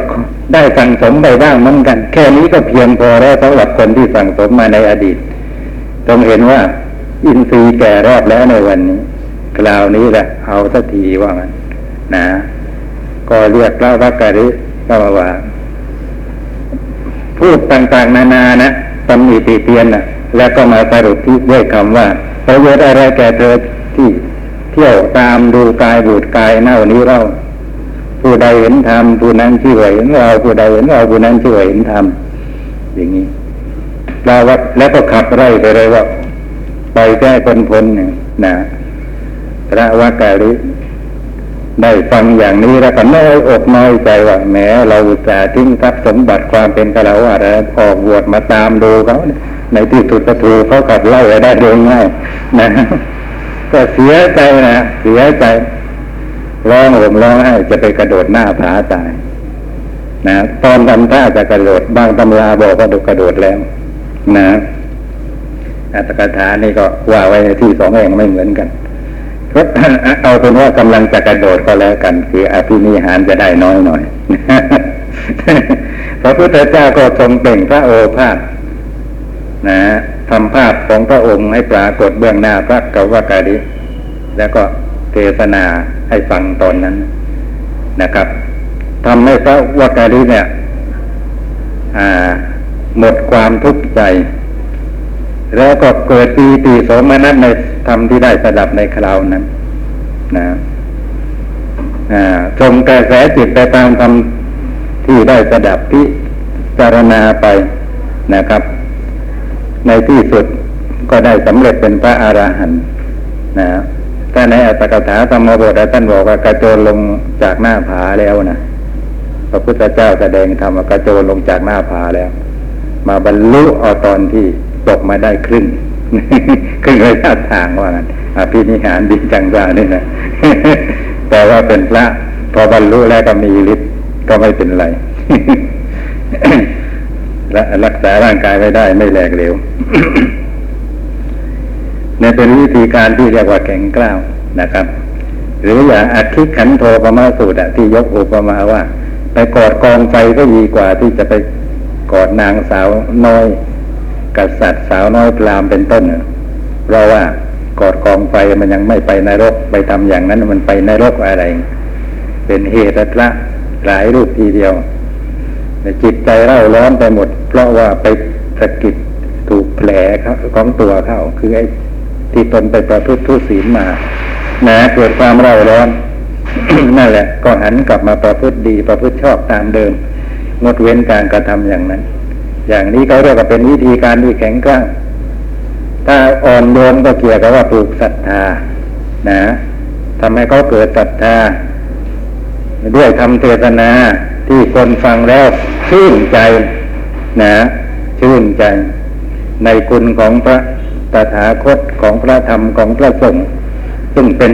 Speaker 2: ได้สั่งสมไปบ้างเหมือนกัน แค่นี้ก็เพียงพอแล้วสำหรับคนที่สั่งสมมาในอดีตต้องเห็นว่า อินทรีย์แก่รอบแล้วในวันนี้คราวนี้แหละเอาสักทีว่ามันนะ ก็เรียกเล่าพระกะริ ก็ว่า พูดต่างๆ นานานะตำหนิติเตียนนะแล้วก็มาสรุปที่ด้วยคำว่าประโยชน์อะไรแก่เธอที่เที่ยวตามดูกายบูดกายเน่านี้เราผู้ใดเห็นธรรมผู้นั้นชื่อว่าเห็นเราผู้ใดเห็นเราผู้นั้นชื่อว่าเห็นธรรมอย่างนี้เราวัดแล้วก็ขับไล่ไปเลยว่า ไปแก้พ้นพ้นเนี่ยนะพระวักกะลิ ได้ฟังอย่างนี้แล้วก็น้อยอกน้อยใจว่าแหมเราอุตส่าห์ทิ้งทรัพย์สมบัติความเป็นกระวาแล้วออกบวชมาตามดูเขาในที่สุดก็ถูกเขาขับไล่ไปได้โดยง่ายนะก็เสียใจนะเสียใจร้องห่มร้องไห้จะไปกระโดดหน้าผาตายนะตอนทำท่าจะกระโดดบางตำราบอกว่ากระโดดแล้ว นะอัตถกถานี่ก็ว่าไว้ในที่สองแห่งไม่เหมือนกัน เอาเป็นว่ากำลังจะกระโดดก็แล้วกัน คืออภินิหารจะได้น้อยหน่อยพระพุทธเจ้าก็ทรงเป่งพระโอภาสนะทำภาพของพระองค์ให้ปรากฏเบื้องหน้าพระกวากาดิแล้วก็เทศนาให้ฟังตอนนั้นนะครับทำให้พระวากาดิเนี่ยหมดความทุกข์ใจ แล้วก็เกิดปีติสมนัสในธรรมที่ได้สดับในคราวนั้นนะทรงกระแสจิตไปตามธรรมที่ได้สดับพิจารณาไปนะครับ ในที่สุดก็ได้สำเร็จเป็นพระอราหันต์นะถ้าในอัตถกถาธรรมบทท่านบอกว่ากระโจนลงจากหน้าผาแล้วนะพระพุทธเจ้าแสดงธรรมกระโจนลงจากหน้าผาแล้ว มาบรรลุเอาตอนที่ ตกมาได้ครึ่งครึ่งระยะทางว่างั้นอภินิหารดีจังว่านี่นะแต่ว่าเป็นพระพอบรรลุแล้วก็มีฤทธิ์ก็ไม่เป็นไรและรักษาร่างกายไว้ได้ไม่แหลกเหลวนี่เป็นวิธีการที่เรียกว่าแข็งกล้าวนะครับ หรืออย่างอัคิขันโทปมาสูตรที่ยกอุปมาว่า ไปกอดกองไฟก็ดีกว่าที่จะไปกอดนางสาวน้อย กษัตริย์สาวน้อยพรามเป็นต้น เพราะว่ากอดกองไฟมันยังไม่ไปนรกไปทำอย่างนั้นมันไปนรกอะไร เป็นเหตุละหลายรูปทีเดียวจิตใจเร่าร้อนไปหมด เพราะว่าไปสะกิดถูกแผลของตัวเข้าคือไอ้ที่ตนไปประพฤติทุศีลมานะเกิดความเร่าร้อนนั่นแหละ ก็หันกลับมาประพฤติดีประพฤติชอบตามเดิม งดเว้นการกระทำอย่างนั้น อย่างนี้เขาเรียกว่าเป็นวิธีการที่แข็งกร้างถ้าอ่อนโยนก็เกี่ยวกับว่าปลูกศรัทธา นะทำให้เขาเกิดศรัทธา ด้วยทำเทศนาที่คนฟังแล้วชื่นใจ นะชื่นใจ ในคุณของพระตถาคตของพระธรรมของพระสงฆ์ซึ่งเป็น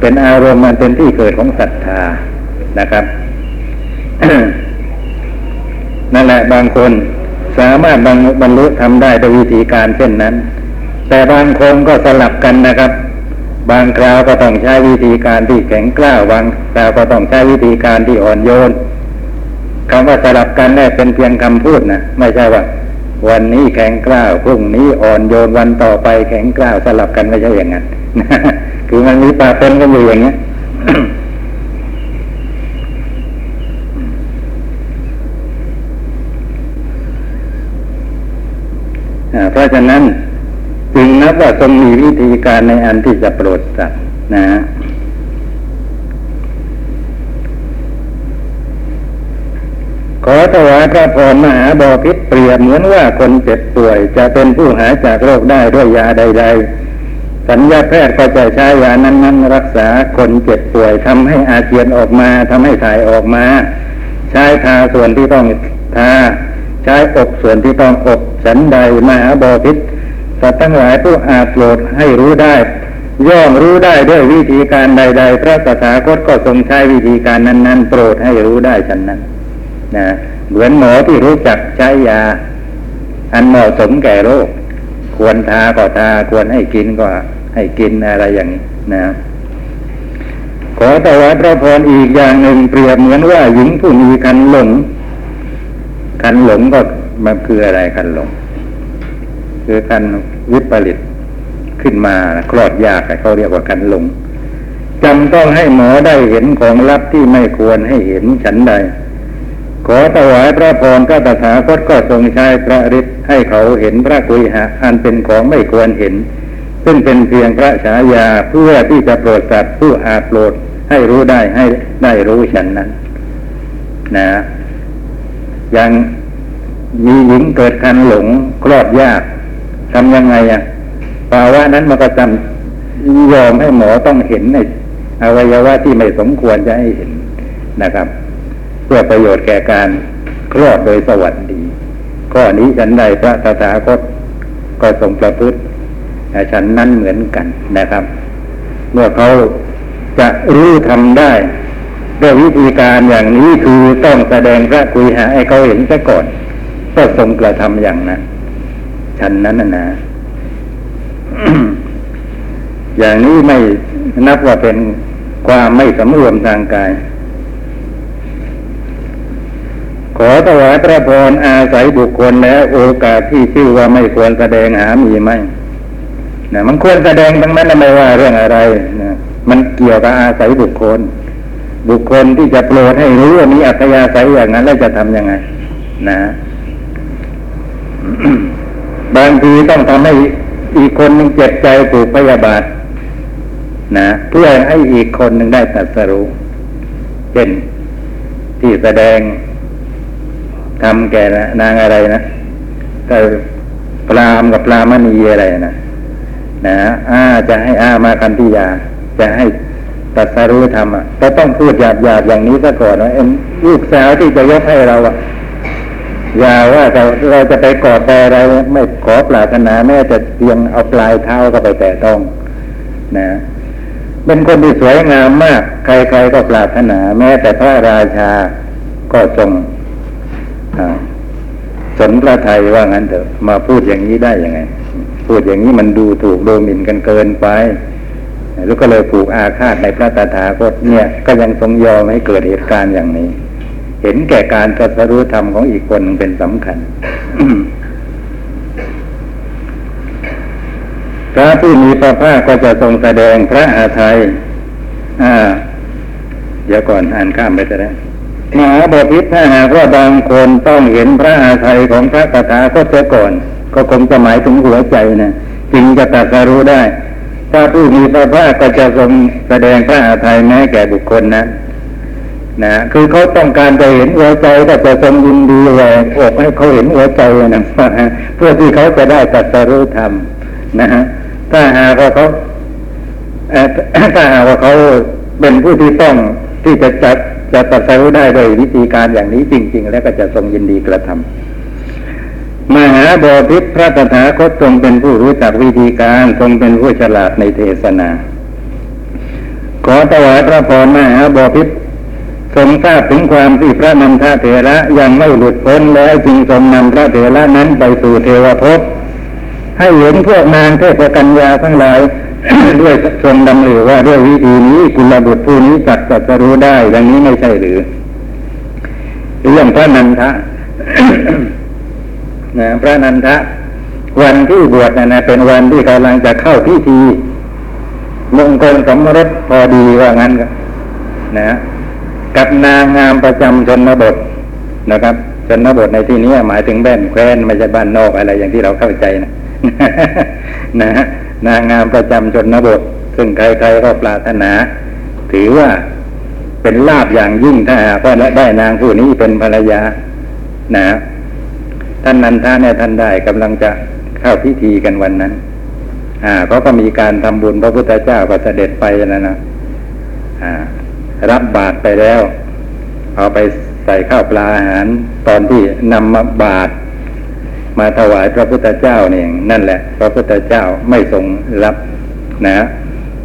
Speaker 2: เป็นอารมณ์มันเป็นที่เกิดของศรัทธานะครับ นั่นแหละบางคนสามารถบรรลุทำได้โดยวิธีการเช่นนั้น แต่บางคนก็สลับกันนะครับ บางคราวก็ต้องใช้วิธีการที่แข็งกล้าวบางคราวก็ต้องใช้วิธีการที่อ่อนโยนคำว่าสลับกันได้เป็นเพียงคำพูดนะไม่ใช่ว่า วันนี้แข็งกล้าวพรุ่งนี้อ่อนโยนวันต่อไปแข็งกล้าวสลับกันไม่ใช่อย่างนั้นคือมันมีปาเป็นกันอยู่อย่างเงี้ย เพราะฉะนั้นจึงนับว่าทรงมีวิธีการในอันที่จะโปรดสัตว์นะขอถวายพระพรมหาบอพิษเปรียบเหมือนว่าคนเจ็บป่วย จะเป็นผู้หายจากโรคได้ด้วยยาใด ๆ สัญญาแพทย์ก็จะใช้ยานั้น ๆ รักษาคนเจ็บป่วยทำให้อาเจียนออกมาทำให้ถ่ายออกมา ใช้ทาส่วนที่ต้องทา ใช้อบส่วนที่ต้องอบฉันใดมหาบอพิษสัตว์ทั้งหลายผู้อาจโปรดให้รู้ได้ ย่อมรู้ได้ด้วยวิธีการใด ๆ พระตถาคตก็ทรงใช้วิธีการนั้น ๆ โปรดให้รู้ได้ฉันนั้นนะเหมือนหมอที่รู้จักใช้ยา อันเหมาะสมแก่โรค ควรทาก็ทาควรให้กินก็ให้กินอะไรอย่างนี้นะขอแต่ว่าพระพรอีกอย่างหนึ่งเปรียบเหมือนว่าหญิงผู้มีคันหลง คันหลงก็มันคืออะไรคันหลง คือคันวิปริตขึ้นมาคลอดยากเขาเรียกว่าคันหลงจำต้องให้หมอได้เห็นของลับที่ไม่ควรให้เห็นฉันใด ขอถวายพระพรก็ตถาคตก็ทรงใช้พระฤทธิ์ให้เขาเห็นพระกุยหะอันเป็นของไม่ควรเห็น ซึ่งเป็นเพียงพระฉายาเพื่อที่จะโปรดสัตว์ผู้อาโปรดให้รู้ได้ให้ได้รู้ฉันนั้น นะ อย่างมีหญิงเกิดคันหลงคลอดยากทำยังไงอะภาวะนั้นมันก็จำยอมให้หมอต้องเห็นในอวัยวะที่ไม่สมควรจะให้เห็นนะครับ เพื่อประโยชน์แก่การคลอดโดยสวัสดีข้อนี้ฉันใดพระตถาคตก็ทรงประพฤติฉันนั้นเหมือนกันนะครับ เมื่อเขาจะรู้ทำได้ ด้วยวิธีการอย่างนี้คือต้องแสดงพระกุยหาให้เขาเห็นซะก่อนก็ทรงกระทำอย่างนั้นฉันนั้นนะนะอย่างนี้ไม่นับว่าเป็นความไม่สำรวมทางกาย ขอถวายพระพรอาศัยบุคคลและโอกาสที่ชื่อว่าไม่ควรแสดงหามีไหมนะมันควรแสดงทั้งนั้นไม่ว่าเรื่องอะไรนะมันเกี่ยวกับอาศัยบุคคล บุคคลที่จะโปรดให้รู้ว่ามีอัธยาศัยอย่างนั้นแล้วจะทำยังไง นะบางทีต้องทำให้อีกคนหนึ่งเจ็บใจผูกพยาบาทนะเพื่อให้อีกคนหนึ่งได้ตรัสรู้เช่นที่แสดงทำแก่นางอะไรนะก็พรามกับพรามณีอะไรนะนะอาจะให้อามาคันธิยา จะให้ ตัดสรู้ธรรมอะก็ต้องพูดหยาบหยาบอย่างนี้ซะก่อนว่าเอ็มลูกสาวที่จะยกให้เราอะอย่าว่าเราเราจะไปกอดแต่อะไรไม่ขอปรารถนาแม้จะเพียงเอาปลายเท้าก็ไปแตะต้อง นะเป็นคนที่สวยงามมาก ใครๆก็ปรารถนา แม้แต่พระราชาก็ทรงสนพระไทยว่างั้นเถอะ มาพูดอย่างนี้ได้ยังไง พูดอย่างนี้มันดูถูกโดมินกันเกินไป แล้วก็เลยผูกอาฆาตในพระตถาคตเนี่ยก็ยังทรงยอมให้เกิดเหตุการณ์อย่างนี้ เห็นแก่การตรัสรู้ธรรมของอีกคนเป็นสำคัญพระผู้มีพระภาคก็จะทรงแสดงพระอาทัยอ่า เดี๋ยวก่อนอ่านข้ามไปจะได้มหาบพิษถ้าหากว่าบางคนต้องเห็นพระอาทัยของพระตถาคตเสียก่อน ก็คงจะหมายถึงหัวใจนะจึงจะตรัสรู้ได้ พระผู้มีพระภาคก็จะทรงแสดงพระอาทัยแม้แก่บุคคลนะนนะคือเขาต้องการจะเห็นหัวใจก็จะทรงยินดีแหวกอกให้เขาเห็นหัวใจนะเพื่อที่เขาจะได้ตรัสรู้ธรรมนะฮะถ้าหากว่าเขาถ้าหากว่าเขาเป็นผู้ที่ต้องที่จะจัดจะตรัสรู้ได้โดยวิธีการอย่างนี้จริง ๆ แล้วก็จะทรงยินดีกระทำ มหาบอพิตรพระตถาคตทรงเป็นผู้รู้จักวิธีการทรงเป็นผู้ฉลาดในเทศนา ขอถวายพระพรมหาบอพิตรทรงทราบถึงความที่พระนันทเถระยังไม่หลุดพ้นแล้วจึงทรงนำพระเถระนั้นไปสู่เทวภพให้เห็นพวกนางเทพกัญญาทั้งหลายด้วยทรงดำริว่าด้วยวิธีนี้กุลบุตรผู้นี้จักตรัสรู้ได้ดังนี้ไม่ใช่หรือเรื่องพระนันทะ นะพระนันทะ วันที่บวชนะนะเป็นวันที่กำลังจะเข้าพิธีมงคลสมรสพอดีว่างั้นนะกับนางงามประจำชนบทนะครับชนบทในที่นี้หมายถึงแบ้นแคว้นไม่ใช่บ้านนอกอะไรอย่างที่เราเข้าใจนะนะฮะนางงามประจำชนบท ซึ่งใครๆก็ปรารถนา ถือว่าเป็นลาบอย่างยิ่งถ้าหากว่าได้นางผู้นี้เป็นภรรยานะ ท่านนันทาเนี่ยท่านได้กำลังจะเข้าพิธีกันวันนั้น อ่าเขาก็มีการทำบุญพระพุทธเจ้าก็เสด็จไปนะนะอ่า รับบาตรไปแล้ว เอาไปใส่ข้าวปลาอาหาร ตอนที่นำมาบาตรมาถวายพระพุทธเจ้าเนี่ยนั่นแหละ พระพุทธเจ้าไม่ทรงรับนะ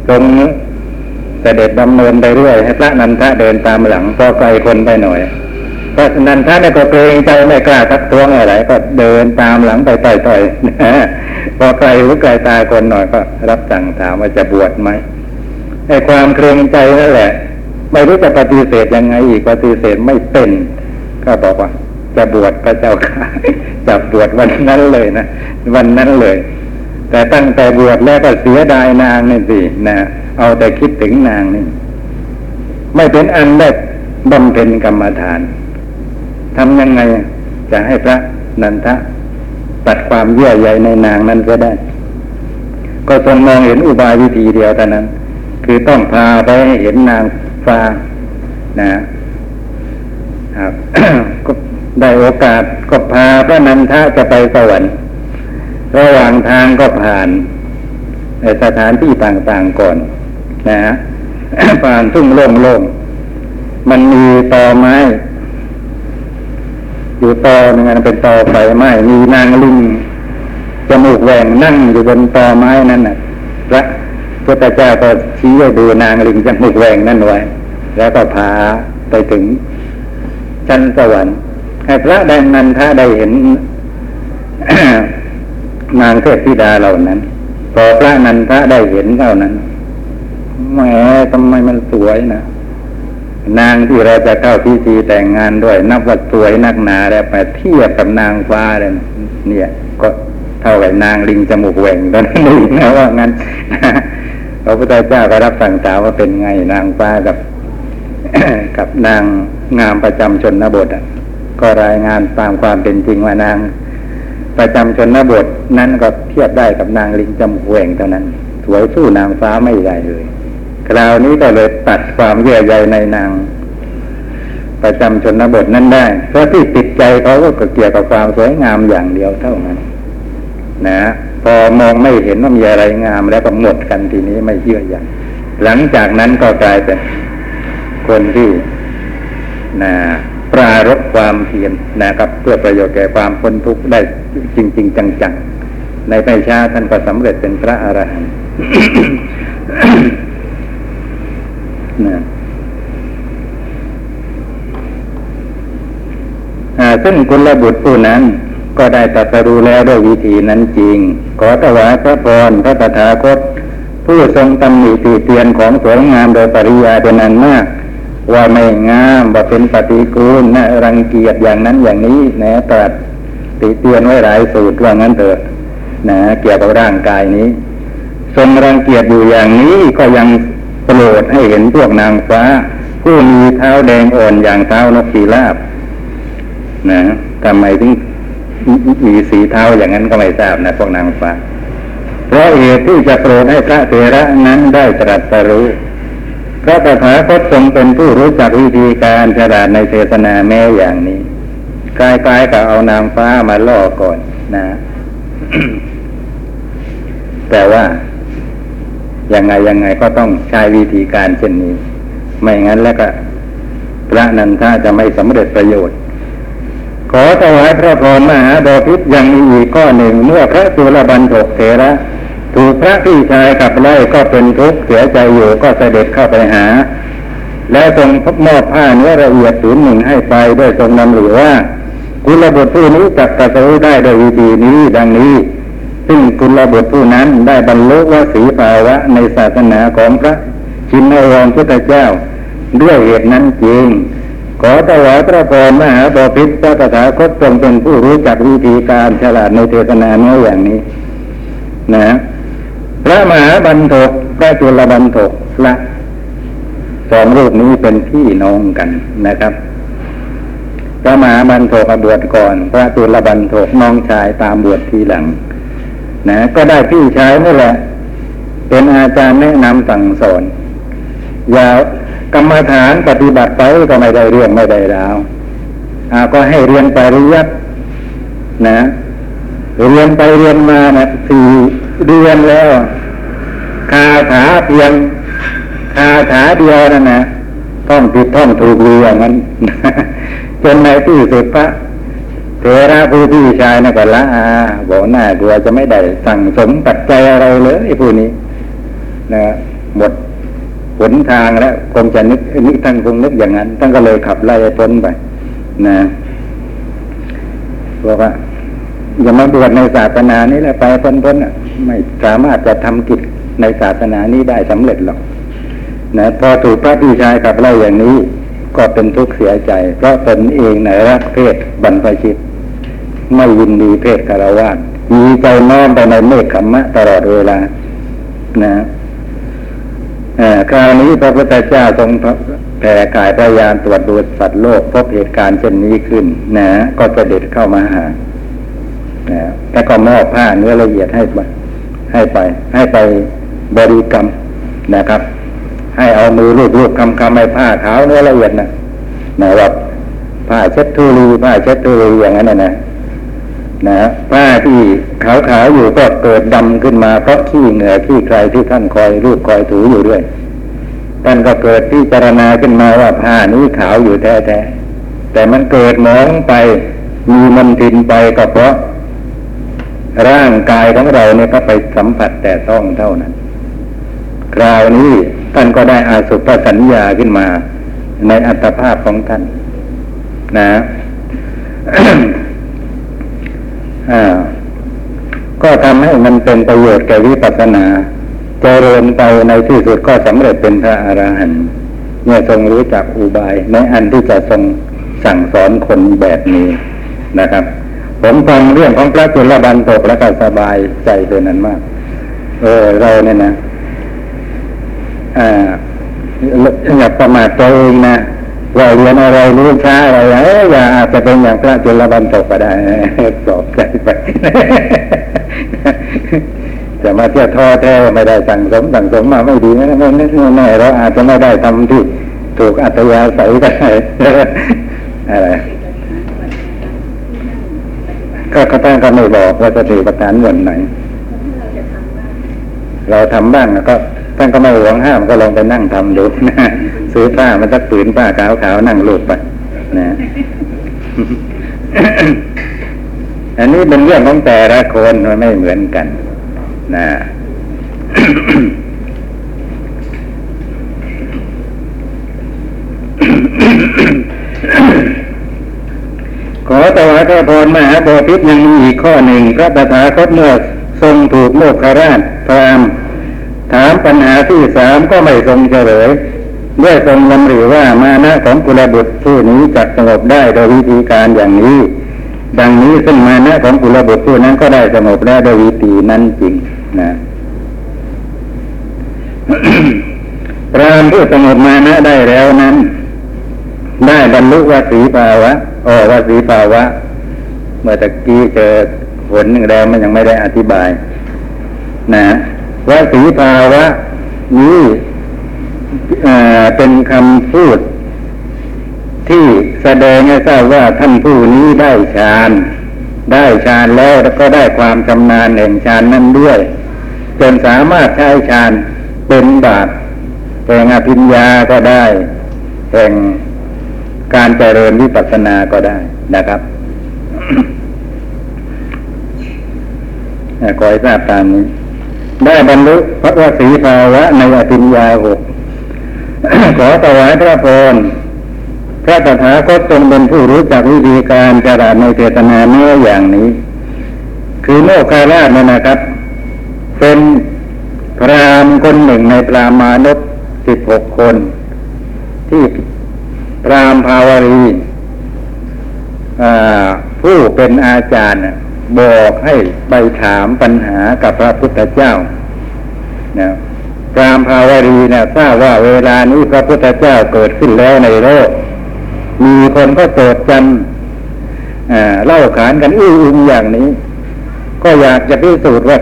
Speaker 2: ทรงเสด็จดำเนินไปเรื่อยให้พระนันทะเดินตามหลังพอไกลคนไปหน่อย พระนันทะเนี่ยก็เกรงใจไม่กล้าทักท้วงอะไรก็เดินตามหลังไปต่อยๆนะพอไกลหูไกลตาคนหน่อยก็รับสั่งถามว่าจะบวชไหมไอ้ความเกรงใจนั่นแหละ ไม่รู้จะปฏิเสธยังไงอีกปฏิเสธไม่เป็น ก็บอกว่า จะบวชพระเจ้าค่ะจะบวชวันนั้นเลยนะวันนั้นเลย แต่ตั้งแต่บวชแล้วก็เสียดายนางนี่สินะเอาแต่คิดถึงนางนี่ไม่เป็นอันได้บำเพ็ญกรรมฐาน ทำยังไงจะให้พระนันทะตัดความเยื่อใยในนางนั้นก็ได้ ก็ทรงมองเห็นอุบายวิธีเดียวเท่านั้น คือต้องพาไปให้เห็นนางฟ้านะครับก็ได้โอกาสก็พาพระนันทะจะไปสวรรค์ระหว่างทางก็ผ่านสถานที่ต่างๆก่อน นะฮะผ่านทุ่งโล่งๆมันมีตอไม้ อยู่ตอหนึ่งนเป็นตอไฟไหม้มีนางลิงจมูกแหว่งนั่งอยู่บนตอไม้นั่นน่ะพระพุทธเจ้าก็ชี้ให้ดูนางลิงจมูกแหว่งนั่นไว้แล้วก็พาไปถึงชั้นสวรรค์ให้พระได้นันทาได้เห็นนางเทพธิดาเหล่านั้น พอพระนันทะได้เห็นเท่านั้นแหมทำไมมันสวยนะ นางที่เราจะเข้าพิธีแต่งงานด้วย นับว่าสวยนักหนาแล้วไปเทียบกับนางฟ้าเลยเนี่ย ก็เท่ากับนางลิงจมูกแหว่งตอนนั้นเองนะว่างั้นพระพุทธเจ้าก็รับสั่งถามว่าเป็นไงนางฟ้ากับ กับนางงามประจำชนบทอะ ก็รายงานตามความเป็นจริงว่านาง ประจำชนบทนั้นก็เทียบได้กับนางลิงจมูกแหว่งเท่านั้น สวยสู้นางฟ้าไม่ได้เลย คราวนี้ก็เลยตัดความเยื่อใยในนาง ประจำชนบทนั้นได้ เพราะที่ติดใจเขาก็เกี่ยวกับความสวยงามอย่างเดียวเท่านั้น นะ พอมองไม่เห็นว่ามีอะไรงามแล้วก็หมดกันทีนี้ไม่เยื่อใยหลังจากนั้นก็กลายเป็นคนที่นะปรารบความเพียรนะครับ เพื่อประโยชน์แก่ความพ้นทุกข์ได้จริง ๆ จังๆในไม่ช้าท่านก็สำเร็จเป็นพระอรหันต์ ซึ่งกุลบุตรผู้นั้น ก็ได้ตรัสรู้แล้วด้วยวิธีนั้นจริง ขอถวายพระพรพระตถาคต ผู้ทรงตำหนิติเตียนของสวยงามโดยปริยายเป็นอันมาก ว่าไม่งามว่าเป็นปฏิกูลนะรังเกียจอย่างนั้นอย่างนี้นะตรัสติเตียนไว้หลายสูตรว่างั้นเถอะนะเกี่ยวกับร่างกายนี้ ทรงรังเกียจอยู่อย่างนี้ก็ยัง โปรดให้เห็นพวกนางฟ้า ผู้มีเท้าแดงอ่อนอย่างเท้านกขีราบนะทำไมถึงมีสีเท้าอย่างนั้นก็ไม่ทราบนะพวกนางฟ้าเพราะเหตุที่จะโปรดให้พระเถระนั้นได้ตรัสรู้พระตถาคตทรงเป็นผู้รู้จักวิธีการฉลาดในเทศนาแม้อย่างนี้กลายๆกับเอานางฟ้ามาล่อก่อนนะ แต่ว่า ยังไงยังไงก็ต้องใช้วิธีการเช่นนี้ ไม่งั้นแล้วก็ พระนันทาจะไม่สำเร็จประโยชน์ ขอถวายพระพรมหาบพิตรยังมีอีกข้อหนึ่งเมื่อพระสุรบันทกเถระถูกพระพี่ชายขับไล่ก็เป็นทุกข์เสียใจอยู่ก็เสด็จเข้าไปหา และทรงมอบผ้าเนื้อละเอียดผืนหนึ่งให้ไปด้วยทรงนำหรือว่า กุลบุตรผู้นี้จักตรัสรู้ได้โดยวิธีนี้ดังนี้ ซึ่งกุลบุตรผู้นั้นได้บรรลุว่าสีภาวะในศาสนาของพระชินวรพุทธเจ้า ด้วยเหตุนั้นจริง ขอถวายพระพรมหาบพิตรพระตถาคตทรงเป็นผู้รู้จักวิธีการฉลาดในเทศนาเนื้ออย่างนี้ นะ พระมหาบันทกพระจุลบันทกละสองรูปนี้เป็นพี่น้องกันนะครับพระมหาบันทกบวชก่อน พระจุลบันทกน้องชายตามบวชทีหลัง นะ ก็ได้พี่ชายนี่แหละ เป็นอาจารย์แนะนำสั่งสอน อย่ากรรมฐานปฏิบัติไปก็ไม่ได้เรื่องไม่ได้ราวอาก็ให้เรียนปริยัตนะ เรียนไปเรียนมานะสี่เดือนแล้วคาถาเพียงคาถาเดียวนั่นนะท่องผิดท่องถูกเรียองนั้นจนในที่สุดพระ เถระผู้พี่ชายนะก็ละอาบอกหน้ากลัวจะไม่ได้สั่งสมปัจจัยอะไรเลยไอ้ผู้นี้นะหมดหนทางแล้วคงจะนึกนึกท่านคงนึกอย่างนั้นท่านก็เลยขับไล่พ้นไป นะบอกว่าอย่ามาบวชในศาสนานี้แหละไปพ้นๆนะไม่สามารถจะทำกิจในศาสนานี้ได้สำเร็จหรอกนะพอถูกพระพี่ชายขับไล่อย่างนี้ ก็เป็นทุกข์เสียใจ เพราะตนเองในรักเพศบรรพชิต ไม่ยินดีเพศคารวะมีใจน้อมไปในเมฆขมมะตลอดเวลา นะคราวนี้พระพุทธเจ้าทรงแผ่กายพยายามตรวจดูสัตว์โลก พบเหตุการณ์เช่นนี้ขึ้น นะ ก็เด็จเข้ามาหานะแล้วก็มอบผ้าเนื้อละเอียดให้ไปให้ไป ให้ไปบริกรรมนะครับ ให้เอามือลูบลูบคำคำให้ผ้าขาวเนื้อละเอียดนะนะว่าผ้าเช็ดทุลีผ้าเช็ดทุลีอย่างนั้นนะ นะผ้าที่ขาวๆอยู่ก็เกิดดำขึ้นมาเพราะขี้เหงื่อขี้ใครที่ท่านคอยรูปคอยถูอยู่ด้วยท่านก็เกิดพิจารณาขึ้นมาว่าผ้านี้ขาวอยู่แท้ๆแต่มันเกิดมองไปมีมันทินไปก็เพราะ ร่างกายของเราเนี่ยก็ไปสัมผัสแต่ต้องเท่านั้นคราวนี้ท่านก็ได้อาสุภสัญญาขึ้นมา ในอัตภาพของท่าน นะ ก็ทำให้มันเป็นประโยชน์แก่วิปัสสนาเจริญไปในที่สุดก็สำเร็จเป็นพระอรหันต์เมื่อทรงรู้จักอุบาย ในอันที่จะทรงสั่งสอนคนแบบนี้นะครับ ผมฟังเรื่องของพระจุลบันตกแล้วก็สบายใจเป็นนั้นมาก เออเราเนี่ยนะอ่าอย่าประมาทตัวเองนะ ว่าเรียนอะไรรู้ช้าอะไรเอ้ยอย่าอาจจะเป็นอย่างพระจุลบันตกก็ได้ปลอบใจไปจะมาเที่ยวท้อแท้ไม่ได้สั่งสมสั่งสมมาไม่ดีนะไม่ไม่เราอาจจะไม่ได้ทำที่ถูกอัตยาศัยก็ได้อะไรก็ก็ท่าก็ไม่บอกว่าจะถือประการวันไหน เราทำบ้างก็ท่านก็ไม่หวงห้ามก็ลองไปนั่งทำดูนะ ซื้อผ้ามันสักผืนผ้าขาวขาวๆนั่งรูปไปนะอันนี้เป็นเรื่องของแต่ละคนมันไม่เหมือนกัน นะขอถวาพระพรมหาโพธิตยังมีอีกข้อหนึ่งพระตถาคตเมื่อทรงถูกโลกราชพรามถามปัญหาที่สามก็ไม่ทรงเฉลย ด้วยทรงลำหรือว่ามานะของกุลบุตรผู้นี้จักสงบได้โดยวิธีการอย่างนี้ ดังนี้ซึ่งมานะของกุลบุตรผู้นั้นก็ได้สงบได้โดยวิธีนั้นจริงนะพรามผู้สงบมานะได้แล้วนั้น ได้บรรลุวสีภาวะอ๋อวสีภาวะ เมื่อตะกี้เจอผลหนึ่งแล้วมันยังไม่ได้อธิบาย นะวสีภาวะนี้ เป็นคำพูด ที่แสดงให้ทราบว่าท่านผู้นี้ได้ฌานได้ฌานแล้วแล้วก็ได้ความชำนาญแห่งฌานนั้นด้วย จนสามารถใช้ฌานเป็นบาตรแห่งอภิญญาก็ได้แห่งการเจริญวิปัสสนาก็ได้นะครับขอให้ทราบตามนี้ ได้บรรลุพระวสีภาวะในอภิญญาหก ขอถวายพระพรพระตถาคตทรงเป็นผู้รู้จักวิธีการจราในเจตนาเนื้ออย่างนี้ คือโมคาราชนนะครับ เป็นพรามคนหนึ่งในพรามานพสิบหกคน ที่พรามภาวรีผู้เป็นอาจารย์บอกให้ไปถามปัญหากับพระพุทธเจ้านะ รามภาวรีนะทราบว่าเวลานี้พระพุทธเจ้าเกิดขึ้นแล้วในโลก มีคนก็โจดจันอ่าเล่าขานกันอื้ออึงอย่างนี้ ก็อยากจะพิสูจน์ว่า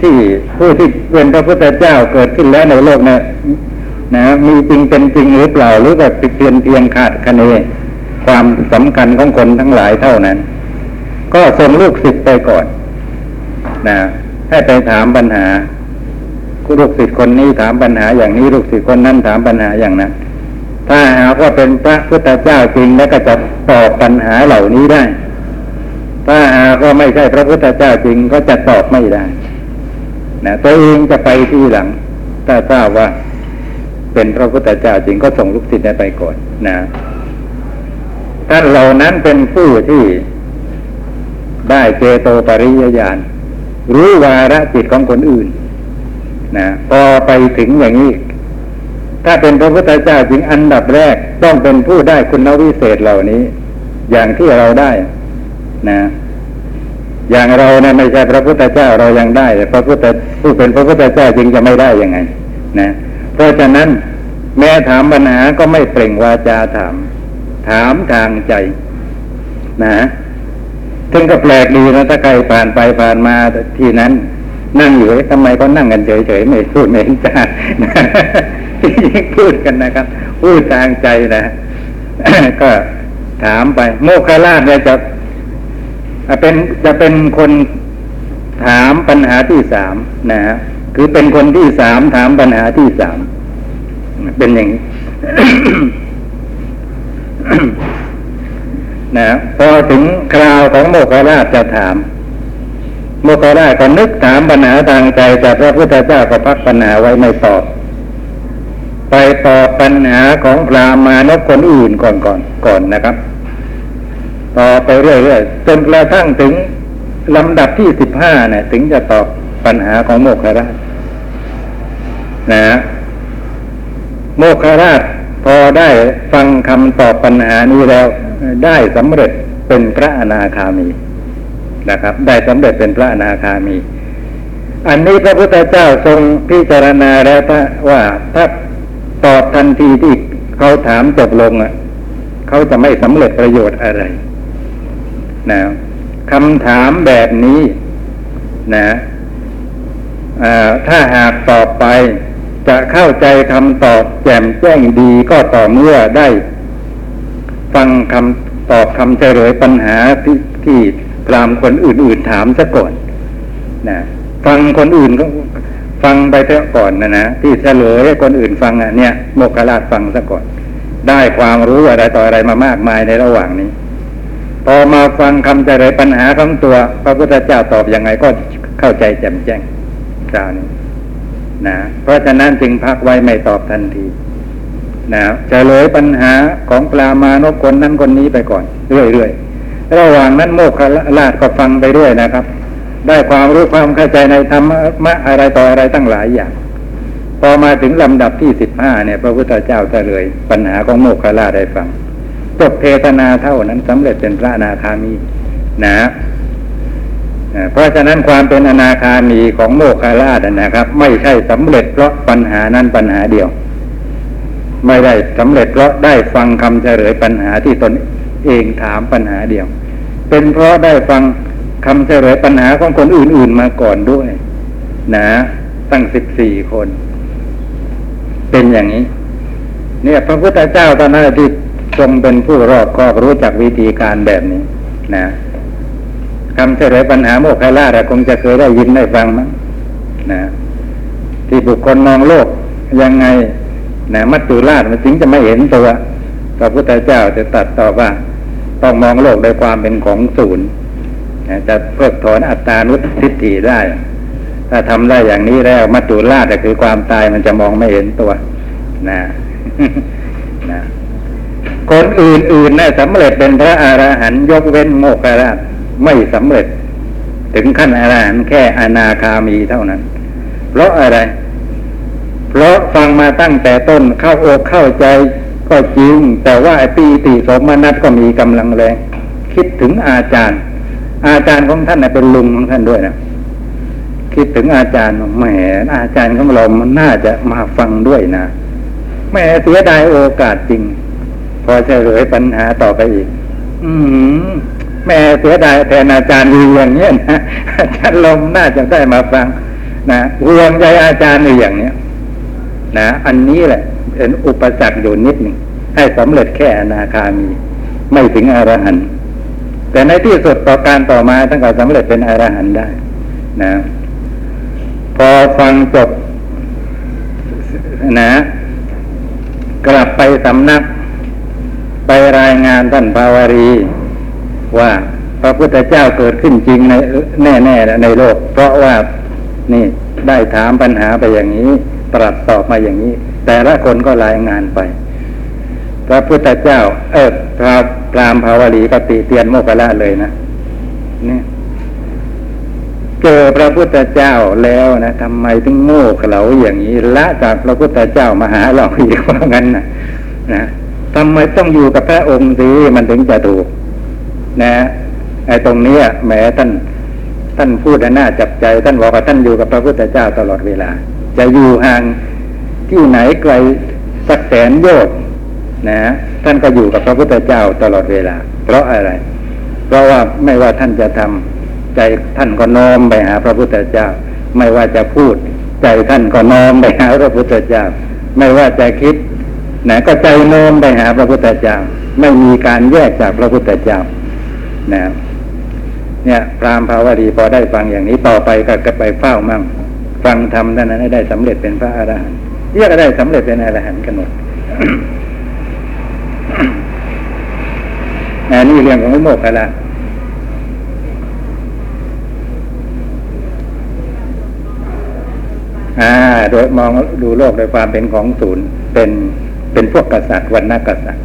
Speaker 2: ที่ผู้ที่เป็นพระพุทธเจ้าเกิดขึ้นแล้วในโลกนะนะมีจริงเป็นจริงหรือเปล่าหรือแบบเพียงเพียงขาดคะเนความสำคัญของคนทั้งหลายเท่านั้น ก็ส่งลูกศิษย์ไปก่อนนะให้ไปถามปัญหา ลูกศิษย์คนนี้ถามปัญหาอย่างนี้ลูกศิษย์คนนั้นถามปัญหาอย่างนั้น ถ้าหากว่าเป็นพระพุทธเจ้าจริงแล้วก็จะตอบปัญหาเหล่านี้ได้ ถ้าหากว่าไม่ใช่พระพุทธเจ้าจริงก็จะตอบไม่ได้นะตัวเองจะไปที่หลัง ถ้าทราบว่า เป็นพระพุทธเจ้าจริงก็ส่งลูกศิษย์ไปก่อนนะท่านเหล่านั้นเป็นผู้ที่ได้เจโตปริยญาณรู้วาระจิตของคนอื่น นะพอไปถึงอย่างนี้ ถ้าเป็นพระพุทธเจ้าจริงอันดับแรกต้องเป็นผู้ได้คุณวิเศษเหล่านี้ อย่างที่เราได้นะ อย่างเราเนี่ยไม่ใช่พระพุทธเจ้าเรายังได้ แต่พระพุทธผู้เป็นพระพุทธเจ้าจริงจะไม่ได้ยังไง นะ เพราะฉะนั้นแม้ถามปัญหาก็ไม่เปล่งวาจาถาม ถามทางใจ นะซึ่งก็แปลกดีนะถ้าใครผ่านไปผ่านมาที่นั้น นั่งอยู่เอ๊ะทำไมก็นั่งกันเฉยๆไม่พูดไม่เห็นจาที่พูดกันนะครับ พูดทางใจนะก็ถามไป โมคคลาชเนี่ยจะเป็นจะเป็นคนถามปัญหาที่สามนะฮะคือเป็นคนที่สามถามปัญหาที่สามเป็นอย่างนี้นะพอถึงคราวของโมคคลาชจะถาม โมคคลาชก็นึกถามปัญหาทางใจแต่พระพุทธเจ้าก็พักปัญหาไว้ไม่ตอบ ไปตอบปัญหาของพรามานพคนอื่นก่อนก่อนก่อนนะครับ ต่อไปเรื่อยๆจนกระทั่งถึงลำดับที่สิบห้าเนี่ยถึงจะตอบปัญหาของโมคคราชนะโมคคราชพอได้ฟังคำตอบปัญหานี้แล้ว ได้สำเร็จเป็นพระอนาคามี นะครับ ได้สำเร็จเป็นพระอนาคามี อันนี้พระพุทธเจ้าทรงพิจารณาแล้วว่าถ้าตอบทันทีที่เขาถามจบลงอะเขาจะไม่สำเร็จประโยชน์อะไรนะคำถามแบบนี้นะถ้าหากตอบไป จะเข้าใจคำตอบแจ่มแจ้งดีก็ต่อเมื่อได้ ฟังคำตอบคำเฉลยปัญหาที่ที่ พรามคนอื่นๆถามซะก่อนนะฟังคนอื่นก็ฟังไปเถอะก่อนนะนะที่เฉลยให้คนอื่นฟังอะเนี่ยโมกขลาชฟังซะก่อน ได้ความรู้อะไรต่ออะไรมามากมายในระหว่างนี้ พอมาฟังคำเฉลยปัญหาของตัว พระพุทธเจ้าตอบอยังไงก็เข้าใจแจ่มแจ้งคราวนี้นะเพราะฉะนั้นจึงพักไว้ไม่ตอบทันทีนะเฉลยปัญหาของปลามานพคนนั้นคนนี้ไปก่อน เรื่อยๆ ระหว่างนั้นโมกขลาชก็ฟังไปด้วยนะครับ ได้ความรู้ความเข้าใจในธรรมะอะไรต่ออะไรตั้งหลายอย่าง พอมาถึงลำดับที่สิบห้าเนี่ย พระพุทธเจ้าเฉลย ปัญหาของโมกขลาชได้ฟังจบเทศนาเท่านั้นสำเร็จเป็นพระอนาคามีนะเพราะฉะนั้นความเป็นอนาคามีของโมคคาราชนะครับ ไม่ใช่สำเร็จเพราะปัญหานั้นปัญหาเดียว ไม่ได้สำเร็จเพราะได้ฟังคำเฉลยปัญหาที่ตนเองถามปัญหาเดียว เป็นเพราะได้ฟังคำเฉลยปัญหาของคนอื่น ๆมาก่อนด้วย นะตั้งสิบสี่คน เป็นอย่างนี้ เนี่ย พระพุทธเจ้าตอนนั้นที่ทรงเป็นผู้รอบคอบรู้จักวิธีการแบบนี้ นะคำเฉลยปัญหาโมกขลาชคงจะเคยได้ยินได้ฟังมั้งนะ ที่บุคคลมองโลกยังไงนะมัจจุราชมันถึงจะไม่เห็นตัวพระพุทธเจ้าจะตัดต่อว่า ต้องมองโลกโดยความเป็นของศูนย์จะเพิกถอนอัตตานุทิฏฐิได้ ถ้าทำได้อย่างนี้แล้วมัจจุราชก็คือความตายมันจะมองไม่เห็นตัวนะนะคนอื่นๆนะสำเร็จเป็นพระอรหันต์ยกเว้นโมกขราชไม่สำเร็จ ถึงขั้นอรหันต์แค่อนาคามีเท่านั้น เพราะอะไร เพราะฟังมาตั้งแต่ต้นเข้าอกเข้าใจ ก็จริง แต่ว่าไอ้ปีติสมนัตก็มีกำลังแรงคิดถึงอาจารย์ อาจารย์ของท่านน่ะเป็นลุงของท่านด้วยนะคิดถึงอาจารย์แหมอาจารย์ของเรามันน่าจะมาฟังด้วยนะแหมเสียดายโอกาสจริง พอเฉลยปัญหาต่อไปอีก อืมแม่เสียดายแทนอาจารย์ดีอย่างเนี้ยนะอาจารย์ลมน่าจะได้มาฟังนะห่วงใยอาจารย์ในอย่างเนี้ยนะอันนี้แหละ เป็นอุปสรรคอยู่นิดหนึ่งให้สำเร็จแค่อนาคามี ไม่ถึงอรหันต์แต่ในที่สุดต่อการต่อมาท่านก็สำเร็จเป็นอรหันต์ได้ นะ พอฟังจบนะ กลับไปสำนัก ไปรายงานท่านภาวรี ว่าพระพุทธเจ้าเกิดขึ้นจริงในแน่ ๆ ในโลก เพราะว่านี่ได้ถามปัญหาไปอย่างนี้ ตรัสตอบมาอย่างนี้ แต่ละคนก็รายงานไป พระพุทธเจ้า เออพระพรามภาวรีก็ติเตียนโมกขละเลยนะนี่เจอพระพุทธเจ้าแล้วนะทำไมถึงโง่เขลาอย่างนี้ละจากพระพุทธเจ้ามาหาเราอีกว่างั้นนะนะทำไมต้องอยู่กับพระองค์สิมันถึงจะถูก นะไอ้ตรงนี้แหมท่านท่านพูดน่าจับใจ ท่านบอกว่าท่านอยู่กับพระพุทธเจ้าตลอดเวลา จะอยู่ห่าง ที่ไหนไกลสักแสนโยชน์นะท่านก็อยู่กับพระพุทธเจ้าตลอดเวลา เพราะอะไร เพราะว่าไม่ว่าท่านจะทำใจท่านก็น้อมไปหาพระพุทธเจ้า ไม่ว่าจะพูด ใจท่านก็น้อมไปหาพระพุทธเจ้า ไม่ว่าจะคิดนะก็ใจโน้มไปหาพระพุทธเจ้า ไม่มีการแยกจากพระพุทธเจ้านะเนี่ยพรามภาวดีพอได้ฟังอย่างนี้ต่อไปก็ไปเฝ้ามั่ง ฟังธรรมนั้นให้ได้สำเร็จเป็นพระอรหันต์ เรียกได้สำเร็จเป็นอรหันต์กันหมดอันนี้เรื่องของโมกขละอ่า โดยมองดูโลกโดยความเป็นของศูนย์ เป็นเป็นพวกกษัตริย์วันนกษัตริย์